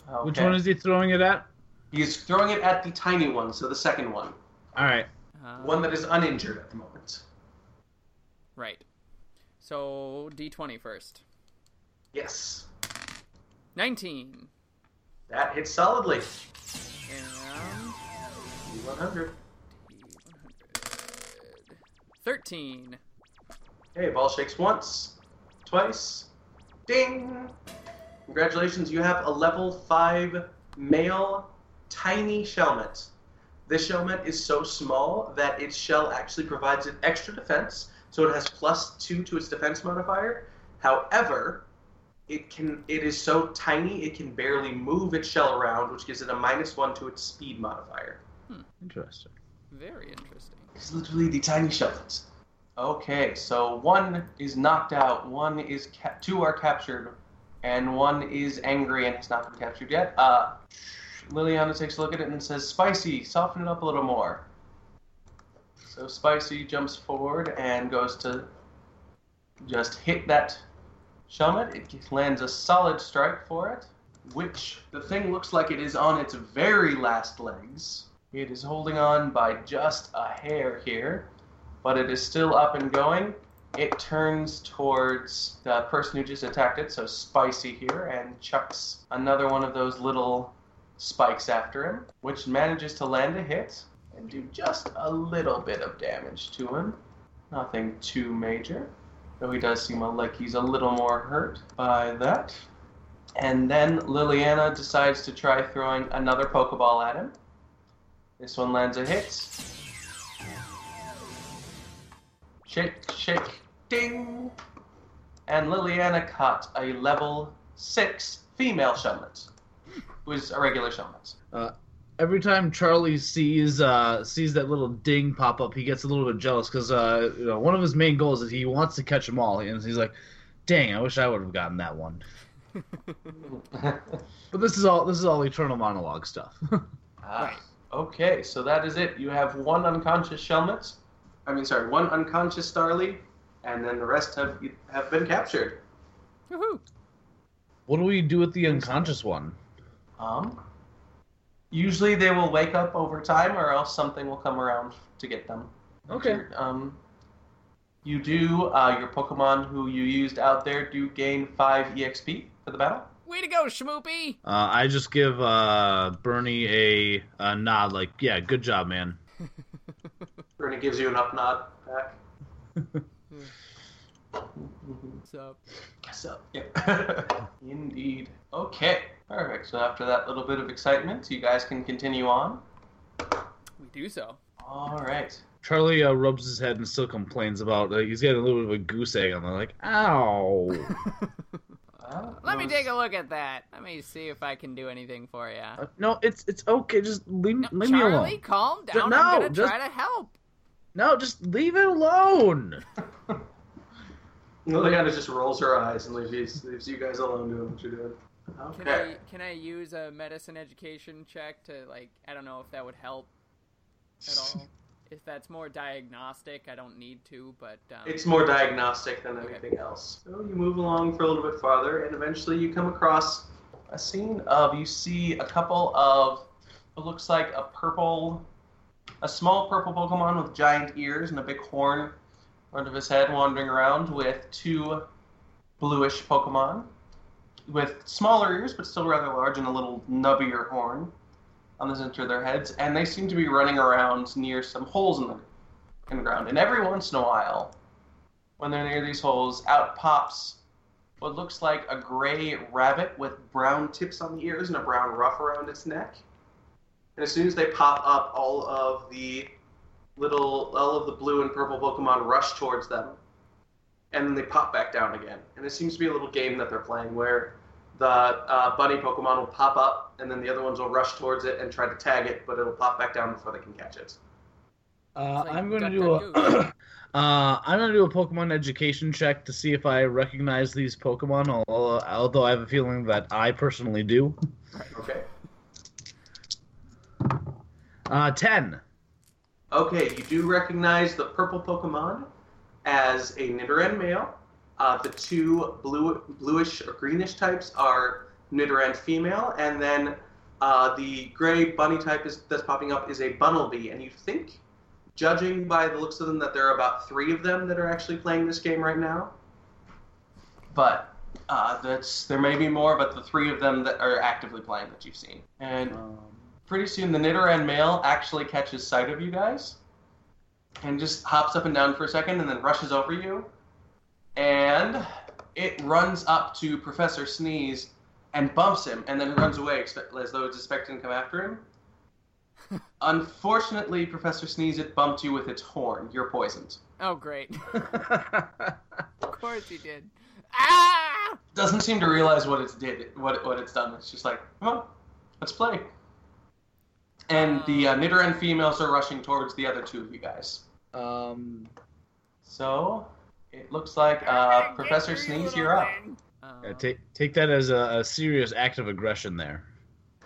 Okay. Which one is he throwing it at? He's throwing it at the tiny one, so the second one, All right. Uh, one that is uninjured at the moment. Right. So, D20 first. Yes, 19. that hits solidly. And 100. 13. Okay, ball shakes once, twice, ding! Congratulations, you have a level 5 male tiny Shelmet. This Shelmet is so small that its shell actually provides it extra defense, so it has plus 2 to its defense modifier. However, it can it is so tiny it can barely move its shell around, which gives it a minus 1 to its speed modifier. Hmm. Interesting. Very interesting. It's literally the tiny Shelmet. Okay, so one is knocked out, one is ca- two are captured, and one is angry and has not been captured yet. Uh, Liliana takes a look at it and says, "Spicy, soften it up a little more." So Spicy jumps forward and goes to just hit that Shelmet. It lands a solid strike for it, which the thing looks like it is on its very last legs. It is holding on by just a hair here, but it is still up and going. It turns towards the person who just attacked it, so Spicy here, and chucks another one of those little spikes after him, which manages to land a hit. and do just a little bit of damage to him. Nothing too major, though he does seem like he's a little more hurt by that. And then Liliana decides to try throwing another Pokeball at him. This one lands a hit. Shake, shake, ding! And Liliana caught a level 6 female Shelmet, who is a regular Shelmet. Every time Charlie sees uh, sees that little ding pop up, he gets a little bit jealous because uh, you know one of his main goals is he wants to catch them all, and he's like, "Dang, I wish I would have gotten that one." <laughs> But this is all this is all eternal monologue stuff. <laughs> Ah, Okay, so that is it. You have one unconscious Shelmet. I mean, sorry, one unconscious Starly, and then the rest have have been captured. Woohoo! what do we do with the unconscious one? Um, usually they will wake up over time, or else something will come around to get them. Okay. Um, you do. Uh, your Pokemon who you used out there do gain five EXP for the battle. Way to go, Schmoopy! Uh, I just give uh, Bernie a, a nod, like, "Yeah, good job, man." <laughs> Bernie gives you an up nod back. What's up? So, yeah. <laughs> Indeed. Okay, perfect. So after that little bit of excitement, you guys can continue on. We do so. All right. Charlie uh, rubs his head and still complains about uh, he's got a little bit of a goose egg on there, like, "Ow." <laughs> Well, Let me take a look at that. Let me see if I can do anything for you. Uh, no, it's it's okay. Just leave, No, leave me Charlie, calm Ju- down. no, I'm gonna just- try to help. No, just leave it alone. <laughs> Liliana just rolls her eyes and leaves, leaves you guys alone doing what you're doing. Can I can I use a medicine education check to like I don't know if that would help at all. if that's more diagnostic, I don't need to, but um, It's more diagnostic than Okay. anything else. So you move along for a little bit farther, and eventually you come across a scene of you see a couple of what looks like a purple, a small purple Pokemon with giant ears and a big horn out of his head wandering around with two bluish Pokemon with smaller ears but still rather large and a little nubbier horn on the center of their heads, and they seem to be running around near some holes in the in the ground. And every once in a while, when they're near these holes, out pops what looks like a gray rabbit with brown tips on the ears and a brown ruff around its neck. And as soon as they pop up, all of the little, all of the blue and purple Pokemon rush towards them, and then they pop back down again. And it seems to be a little game that they're playing where the uh, bunny Pokemon will pop up, and then the other ones will rush towards it and try to tag it, but it'll pop back down before they can catch it. Uh, I'm going to do Duck, a. <coughs> Uh, I'm gonna do a Pokemon education check to see if I recognize these Pokemon. Although, although I have a feeling that I personally do. <laughs> Okay. Uh, ten. Okay, you do recognize the purple Pokemon as a Nidoran male. Uh, the two blue, bluish or greenish types are Nidoran female, and then uh, the gray bunny type is, that's popping up is a Bunnelby. And you think, judging by the looks of them, that there are about three of them that are actually playing this game right now. But uh, that's there may be more, but the three of them that are actively playing that you've seen. And pretty soon the Nidoran male actually catches sight of you guys and just hops up and down for a second and then rushes over you. And it runs up to Professor Sneeze and bumps him and then runs away as though it's expecting to come after him. <laughs> Unfortunately, Professor Sneeze, it bumped you with its horn. You're poisoned. Oh great. <laughs> of course he did. Ah! Doesn't seem to realize what it's did, what what it's done. It's just like, well, let's play. And the uh, Nidoran females are rushing towards the other two of you guys. um, So it looks like uh, Professor you, Sneeze, little you're up. Um, yeah, take take that as a, a serious act of aggression there.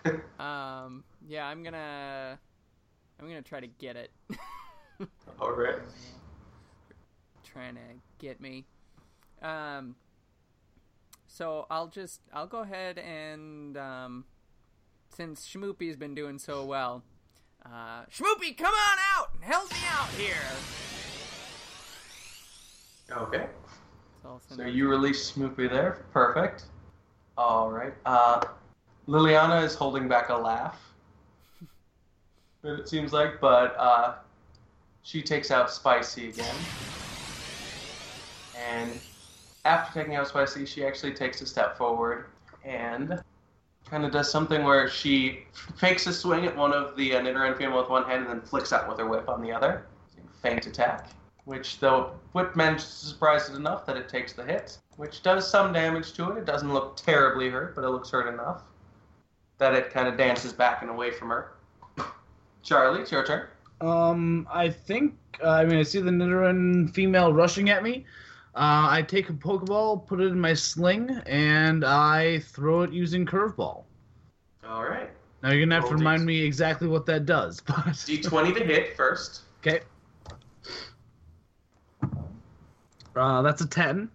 <laughs> um, yeah, I'm gonna, I'm gonna try to get it. <laughs> All right. Trying to get me. Um. So I'll just, I'll go ahead and, um, since Schmoopy's been doing so well, uh, Schmoopy, come on out and help me out here. Okay. So, I'll send So out- you release Schmoopy there. Perfect. All right. Uh, Liliana is holding back a laugh. <laughs> it seems like, but uh, she takes out Spicy again. And after taking out Spicy, she actually takes a step forward and kind of does something where she fakes a swing at one of the uh, Nidoran female with one hand and then flicks out with her whip on the other. Feint attack, which the whip manages to surprise it enough that it takes the hit, which does some damage to it. It doesn't look terribly hurt, but it looks hurt enough that it kind of dances back and away from her. Charlie, it's your turn. Um, I think uh, I mean I see the Nidoran female rushing at me. Uh, I take a Pokeball, put it in my sling, and I throw it using Curveball. All right. Now you're gonna have to remind D- me exactly what that does, <laughs> but D20 to hit first. okay. Uh, that's a ten.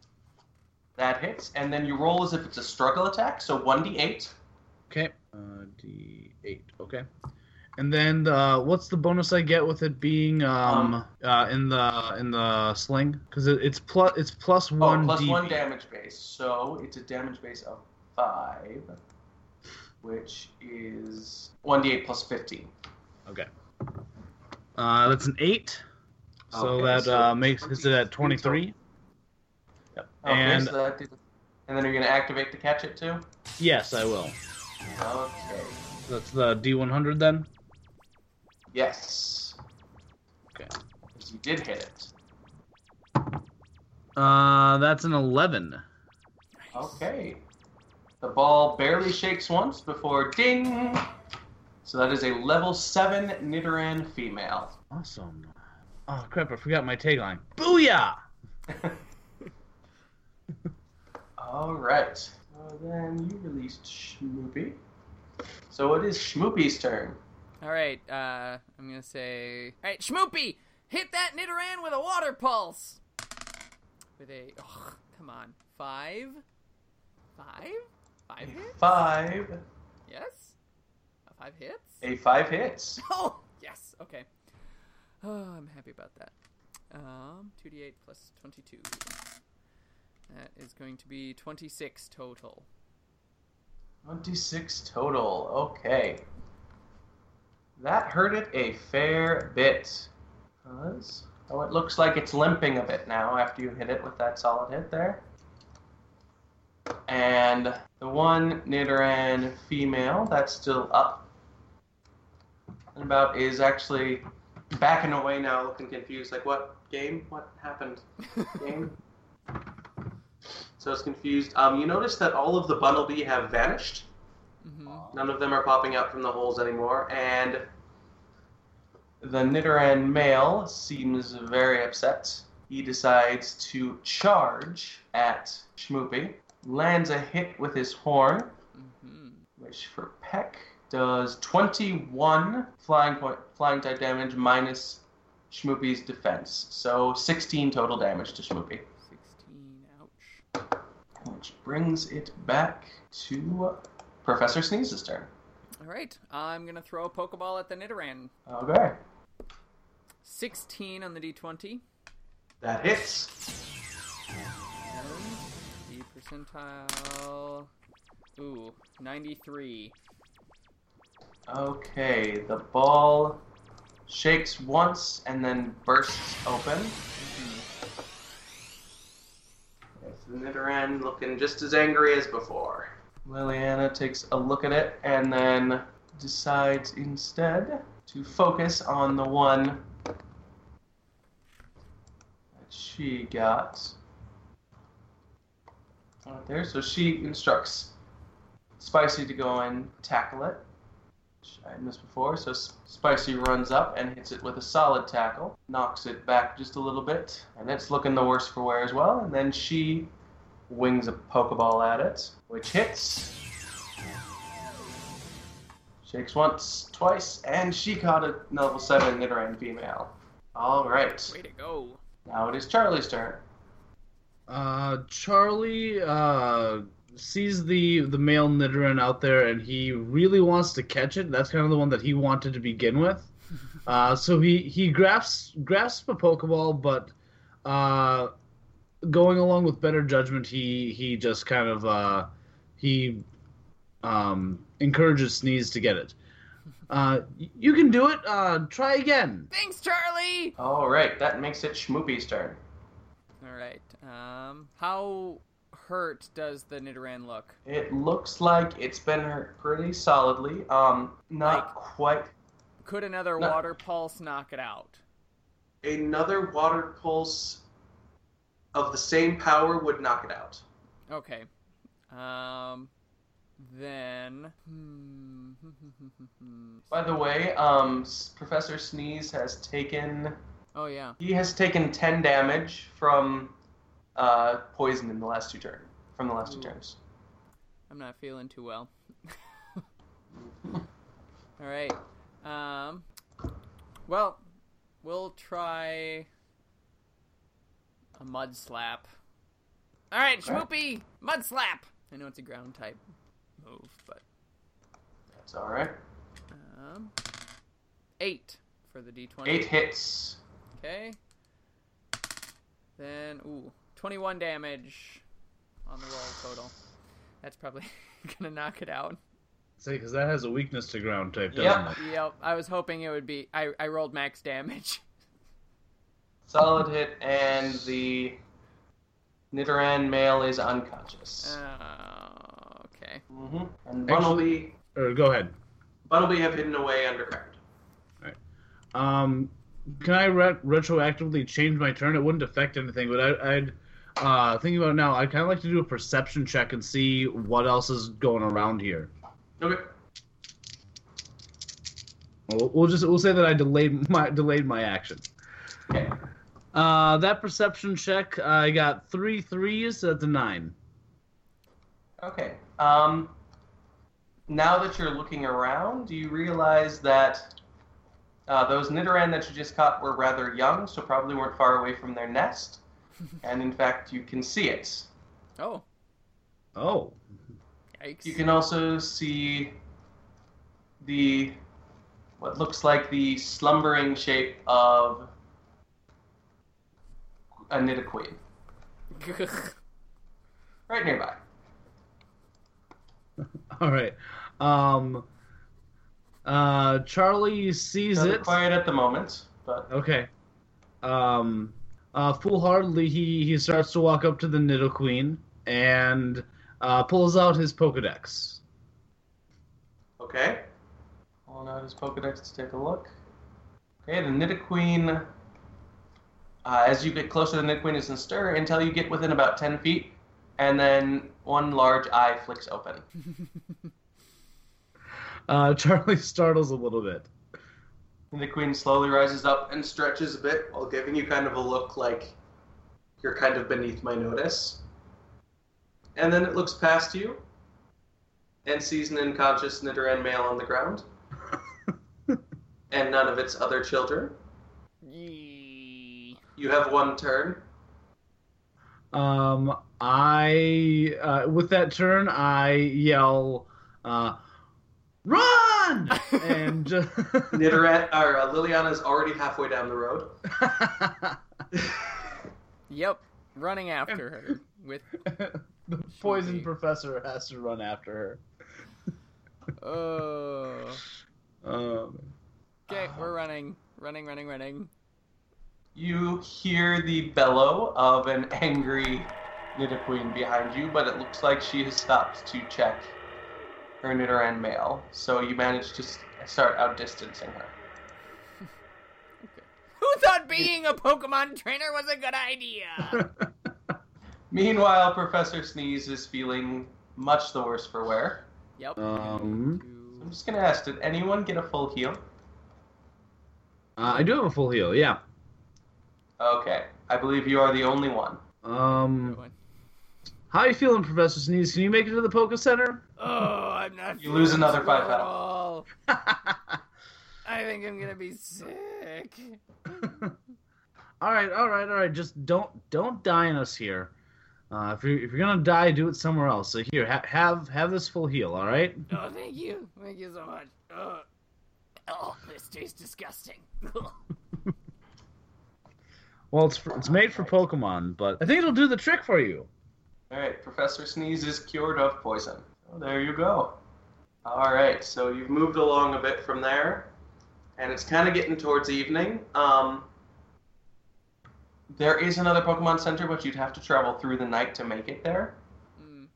That hits, and then you roll as if it's a struggle attack, so 1d8. Okay. Uh, D eight. Okay. And then uh, what's the bonus I get with it being um, Um, uh, in the in the sling? Because it, it's plus it's plus Oh, one. plus DP. one damage base, so it's a damage base of 5, which is 1d8 plus 15. Okay. Uh, that's an eight. So Okay, that so uh, makes is it at twenty three? Yep. Okay, And so that and then you're going to activate to catch it too? yes, I will. Okay. That's the D one hundred then. Yes. Okay. Because you did hit it. Uh, that's an eleven. Okay. The ball barely shakes once before ding. So that is a level 7 Nidoran female. Awesome. Oh crap! I forgot my tagline. Booyah! <laughs> All right. So then you released Schmoopy. So it is Schmoopy's turn. All right, uh, I'm gonna say, all right, Schmoopy, hit that Nidoran with a water pulse. With a, oh, come on, five, five, five hits. Five. Yes, a five hits. A five hits. <laughs> Oh, yes. Okay. Oh, I'm happy about that. Um, 2d8 plus 22. That is going to be 26 total. 26 total. Okay. That hurt it a fair bit. Cause, oh, it looks like it's limping a bit now after you hit it with that solid hit there. And the one Nidoran female that's still up and about is actually backing away now, looking confused. Like, what game? What happened? <laughs> Game? so it's confused. Um, you notice that all of the Bunnelby have vanished. None of them are popping out from the holes anymore, and the Nidoran male seems very upset. He decides to charge at Schmoopy, lands a hit with his horn, hmm which for Peck does 21 flying point, flying type damage minus Schmoopy's defense, so 16 total damage to Schmoopy, 16. Ouch. which brings it back to Professor Sneeze's turn. All right, I'm gonna throw a Pokeball at the Nidoran. Okay, 16 on the d20. that hits. The percentile. Ooh, 93. Okay, the ball shakes once and then bursts open. Mm-hmm. Yes, the Nidoran looking just as angry as before. Liliana takes a look at it and then decides instead to focus on the one that she got. Right there, so she instructs Spicy to go and tackle it. which I missed before, so Spicy runs up and hits it with a solid tackle, knocks it back just a little bit, and it's looking the worse for wear as well. And then she wings a Pokeball at it, which hits. Shakes once, twice, and she caught a level 7 Nidoran female. Alright, Way to go. now it is Charlie's turn. Uh, Charlie uh, sees the the male Nidoran out there, and he really wants to catch it. That's kind of the one that he wanted to begin with. <laughs> Uh, so he he grasps grasps a Pokeball, but uh, going along with better judgment, he he just kind of uh, he um, encourages Sneeze to get it. Uh, you can do it. Uh, try again. Thanks, Charlie. All right, that makes it Schmoopy's turn. All right. Um, how hurt does the Nidoran look? It looks like it's been hurt pretty solidly. Um, not Like- quite. Could another No. water pulse knock it out? Another water pulse of the same power would knock it out. Okay. Um, then. Hmm. By the way, um, Professor Sneeze has taken Oh yeah. he has taken ten damage from uh, poison in the last two turns. From the last two turns. I'm not feeling too well. <laughs> All right. Um. Well, we'll try a mud slap. All right, Okay. Schmoopy, mud slap. I know it's a ground type move, but That's all right. um, eight for the d20. Eight hits. Okay. Then ooh, 21 damage on the roll total. That's probably <laughs> gonna knock it out. Say, because that has a weakness to ground type, doesn't Yep. it? Yep, I was hoping it would be. I, I rolled max damage. <laughs> Solid hit, and the Nidoran male is unconscious. Uh, okay. hmm And Actually- Bunnelby, Or go ahead. Bunnelby have hidden away underground. Um, can I re- retroactively change my turn? It wouldn't affect anything, but I, I'd uh, thinking about it now. I'd kind of like to do a perception check and see what else is going around here. Okay. We'll, we'll just we'll say that I delayed <laughs> my delayed my action. Okay. Uh, that perception check, I got three threes at the nine. Okay. Um, now that you're looking around, do you realize that uh, those Nidoran that you just caught were rather young, so probably weren't far away from their nest. <laughs> and in fact, you can see it. Oh, Oh, yikes. You can also see the what looks like the slumbering shape of a Nidoqueen <laughs> right nearby. <laughs> all right. Um, uh, Charlie sees Rather it. quiet at the moment, but Okay. Um, uh, foolhardily, he, he starts to walk up to the Nidoqueen and uh, pulls out his Pokedex. Okay. Pulling out his Pokedex to take a look. Okay, the Nidoqueen. Uh, as you get closer, the Nidoqueen is in stir until you get within about 10 feet, and then one large eye flicks open. <laughs> Uh, Charlie startles a little bit. And The queen slowly rises up and stretches a bit while giving you kind of a look like you're kind of beneath my notice. And then it looks past you and sees an unconscious Nidoran male on the ground <laughs> and none of its other children. Yee. You have one turn. Um, I uh, with that turn, I yell, uh, "Run!" <laughs> and just <laughs> Nidoran, or uh, Liliana's already halfway down the road. <laughs> Yep, running after her with. the poison be. professor has to run after Oh. her. Um, Okay, we're running, running, running, running. You hear the bellow of an angry Nidoqueen behind you, but it looks like she has stopped to check her Nidoran male. So you manage to s- start outdistancing her. <laughs> Who thought being a Pokemon trainer was a good idea? <laughs> Meanwhile, Professor Sneeze is feeling much the worse for wear. yep. Um, I'm just gonna ask, did anyone get a full heal? uh, I do have a full heal. Yeah. Okay, I believe you are the only one. Good Um, one. how you feeling, Professor Sneeze? Can you make it to the Poke Center? Oh, I'm not. You lose another too five well at <laughs> I think I'm gonna be sick. <laughs> all right, all right, all right. Just don't don't die on us here. Uh, if you're if you're gonna die, do it somewhere else. So here, ha- have have this full heal. All right. Oh, thank you, thank you so much. Oh, oh this tastes disgusting. <laughs> Well, it's for, it's made for Pokemon, but I think it'll do the trick for you. All right, Professor Sneeze is cured of poison. Oh, there you go. All right, so you've moved along a bit from there, and it's kind of getting towards evening. Um, there is another Pokemon Center, but you'd have to travel through the night to make it there. Mm.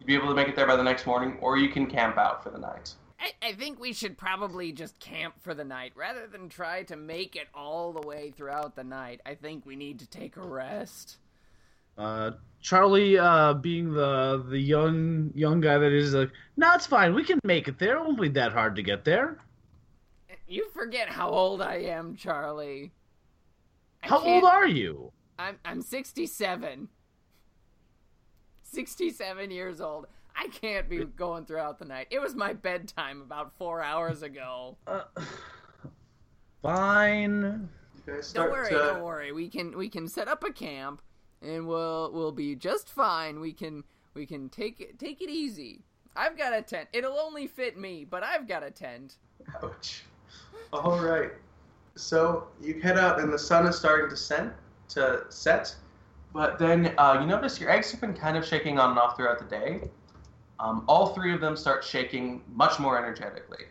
You'd be able to make it there by the next morning, or you can camp out for the night. I, I think we should probably just camp for the night rather than try to make it all the way throughout the night. I think we need to take a rest. Uh, Charlie, uh, being the the young young guy that is, like, no, it's fine. We can make it there. It won't be that hard to get there. You forget how old I am, Charlie. I How can't- old are you? I'm I'm 67. 67 years old. I can't be going throughout the night. It was my bedtime about 4 hours ago. Uh, fine. You Don't worry, to- don't worry. We can we can set up a camp and we'll we'll be just fine. We can we can take it take it easy. I've got a tent. It'll only fit me, but I've got a tent. Ouch. All right. So you head out, and the sun is starting to set. To set, but then uh, you notice your eggs have been kind of shaking on and off throughout the day. Um, all three of them start shaking much more energetically.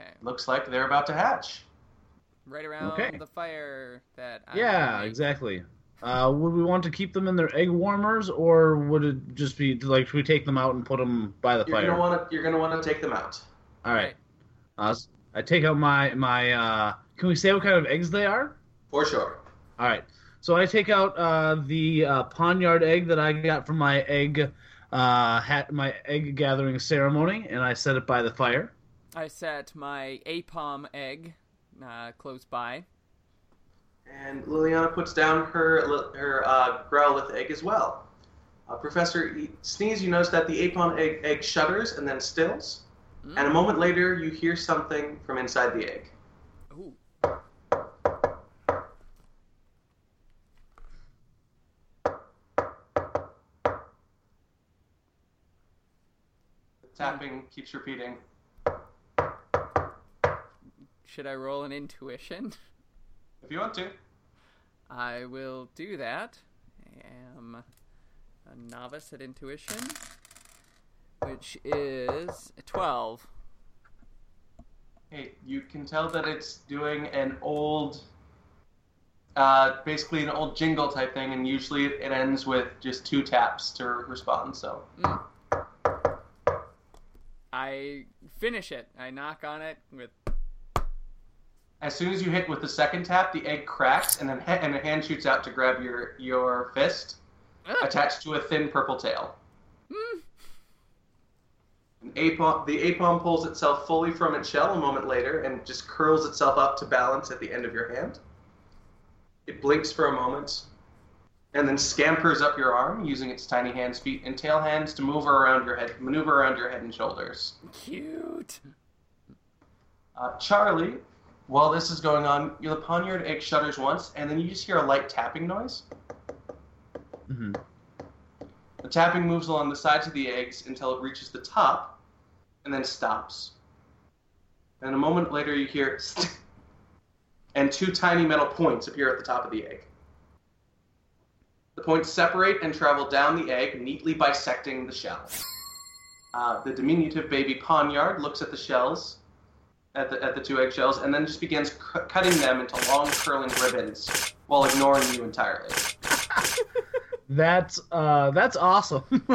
Okay. Looks like they're about to hatch. Right around Okay. the fire that I Yeah, made. exactly. Uh, would we want to keep them in their egg warmers, or would it just be like should we take them out and put them by the You're fire? gonna want to. You're gonna want to take them out. All right. Uh, s- I take out my my. Uh, can we say what kind of eggs they are? For sure. All right. So I take out uh, the uh, Pawniard egg that I got from my egg uh, hat, my egg gathering ceremony, and I set it by the fire. I set my Aipom egg uh, close by. And Liliana puts down her her uh, Growlithe egg as well. Uh, Professor Sneeze, you notice that the Aipom egg, egg shudders and then stills. Mm. And a moment later, you hear something from inside the egg. Ooh. The tapping keeps repeating. Should I roll an intuition? If you want to. I will do that. I am a novice at intuition, which is a 12. Hey, you can tell that it's doing an old, uh, basically an old jingle type thing, and usually it ends with just two taps to respond. So I finish it. I knock on it with. as soon as you hit with the second tap, the egg cracks, and then he- and a hand shoots out to grab your your fist, Ah! attached to a thin purple tail. Mm. An Aipom, the Aipom pulls itself fully from its shell a moment later and just curls itself up to balance at the end of your hand. It blinks for a moment, and then scampers up your arm using its tiny hands, feet, and tail hands to move around your head, maneuver around your head and shoulders. Cute. Uh, Charlie, while this is going on, the Pawniard egg shudders once, and then you just hear a light tapping noise. Mm-hmm. The tapping moves along the sides of the eggs until it reaches the top, and then stops. And a moment later, you hear <laughs> and two tiny metal points appear at the top of the egg. The points separate and travel down the egg, neatly bisecting the shell. Uh, the diminutive baby Pawniard looks at the shells, at the, at the two eggshells, and then just begins cu- cutting them into long curling ribbons while ignoring you entirely. <laughs> That's uh, that's awesome. <laughs>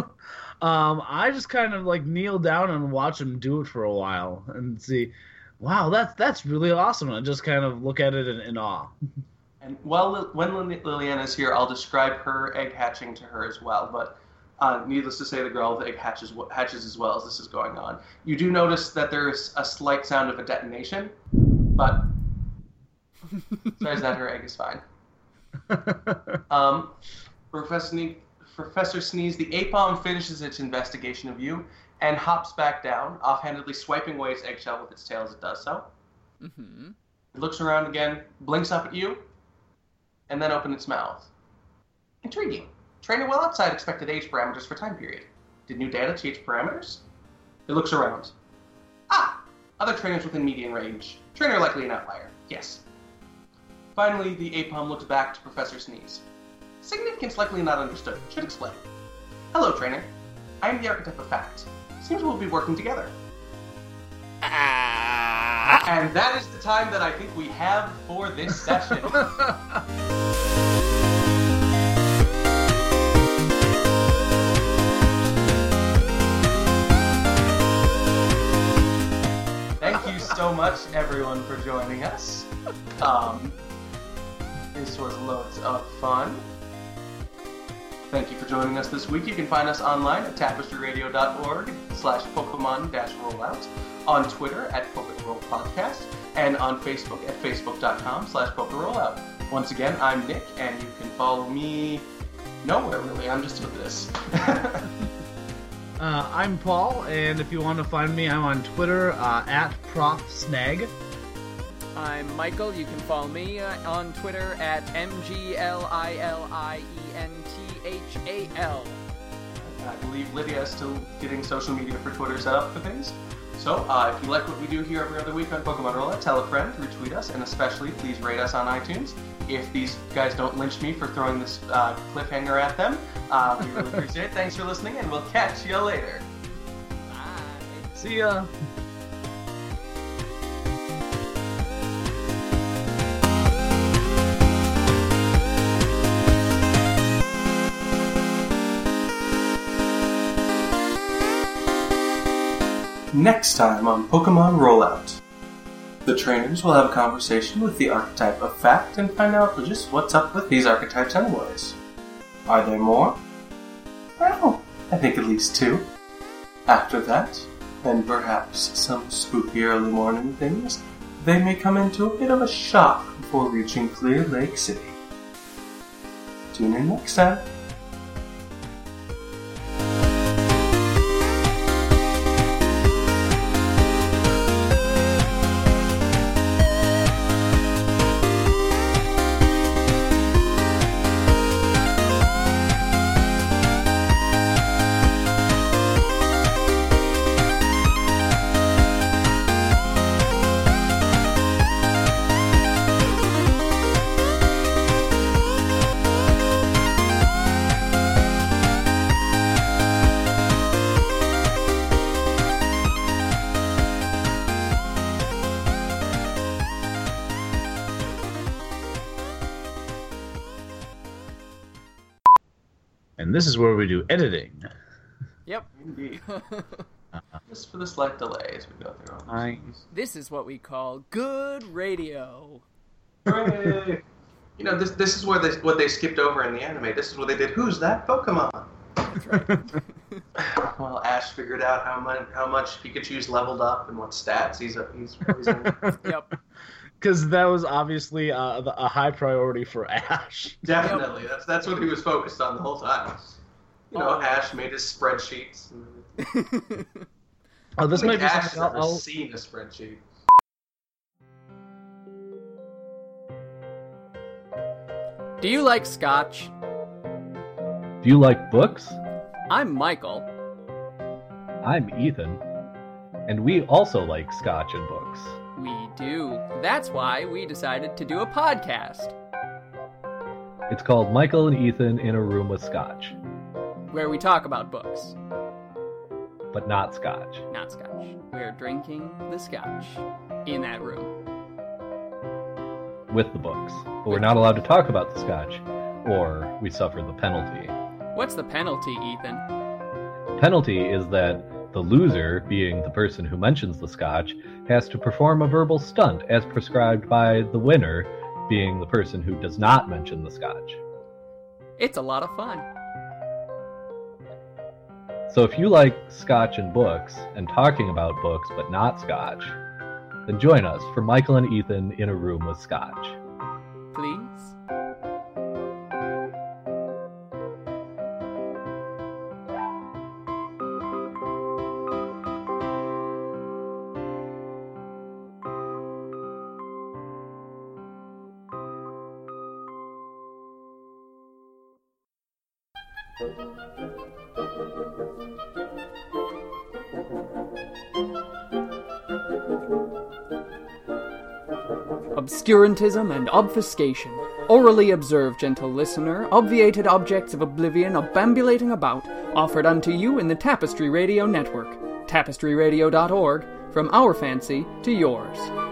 um, I just kind of like kneel down and watch him do it for a while and see. Wow, that's that's really awesome. I just kind of look at it in, in awe. <laughs> And while when Lil- Liliana is here, I'll describe her egg hatching to her as well. But uh, needless to say, the girl the egg hatches hatches as well as this is going on. You do notice that there's a slight sound of a detonation, but <laughs> besides that, her egg is fine. <laughs> Um, Professor, Sne- Professor Sneeze, the Aipom finishes its investigation of you and hops back down, offhandedly swiping away its eggshell with its tail as it does so. Mm-hmm. It looks around again, blinks up at you, and then open its mouth. Intriguing. Trainer well outside expected age parameters for time period. Did new data change parameters? It looks around. Ah! Other trainers within median range. Trainer likely an outlier. Yes. Finally, the Aipom looks back to Professor Sneeze. Significance likely not understood. Should explain. Hello, trainer. I am the architect of fact. Seems we'll be working together. <laughs> And that is the time that I think we have for this session. <laughs> Thank you so much, everyone, for joining us. Um, this was loads of fun. Thank you for joining us this week. You can find us online at tapestryradio.org slash Pokemon dash rollout, on Twitter at Pokeroll Podcast, and on Facebook at facebook.com slash Pokerollout. Once again, I'm Nick, and you can follow me nowhere really. I'm just with this. <laughs> Uh, I'm Paul, and if you want to find me, I'm on Twitter uh, at ProfSnag. I'm Michael. You can follow me uh, on Twitter at MGLILIENTHAL. I believe Lydia is still getting social media for Twitter set up for things. So, uh, if you like what we do here every other week on Pokemon Rollout, tell a friend, retweet us, and especially please rate us on iTunes. If these guys don't lynch me for throwing this uh, cliffhanger at them, uh, we really <laughs> appreciate it. Thanks for listening, and we'll catch you later. Bye. See ya. Next time on Pokemon Rollout. The trainers will have a conversation with the archetype of fact and find out just what's up with these archetypes anyways. Are there more? Well, I think at least two. After that, and perhaps some spooky early morning things, they may come into a bit of a shock before reaching Clear Lake City. Tune in next time. Editing. Yep. Indeed. <laughs> Just for the slight delay as we go through all I- these this is what we call good radio. Hooray! you know, this this is where they what they skipped over in the anime. This is where they did Who's that Pokemon? That's right. <laughs> <laughs> Well, Ash figured out how much how much Pikachu's leveled up and what stats he's he's raising. yep. Because that was obviously uh, a high priority for Ash. Definitely, that's that's what he was focused on the whole time. You know, Oh. Ash made his spreadsheets. And <laughs> Oh, this I might be Ash has something I'll, ever I'll- seen a spreadsheet. Do you like scotch? Do you like books? I'm Michael. I'm Ethan. And we also like scotch and books. We do. That's why we decided to do a podcast It's called Michael and Ethan in a Room with Scotch, where we talk about books, but not scotch. not scotch. We're drinking the scotch in that room. With the books. But we're not allowed to talk about the scotch, or we suffer the penalty. What's the penalty, Ethan? Penalty is that the loser, being the person who mentions the scotch, has to perform a verbal stunt as prescribed by the winner, being the person who does not mention the scotch. It's a lot of fun. So if you like scotch and books, and talking about books but not scotch, then join us for Michael and Ethan in a room with scotch. Please? Obscurantism and obfuscation. Orally observe, gentle listener, obviated objects of oblivion obambulating about, offered unto you in the Tapestry Radio Network. TapestryRadio.org, from our fancy to yours.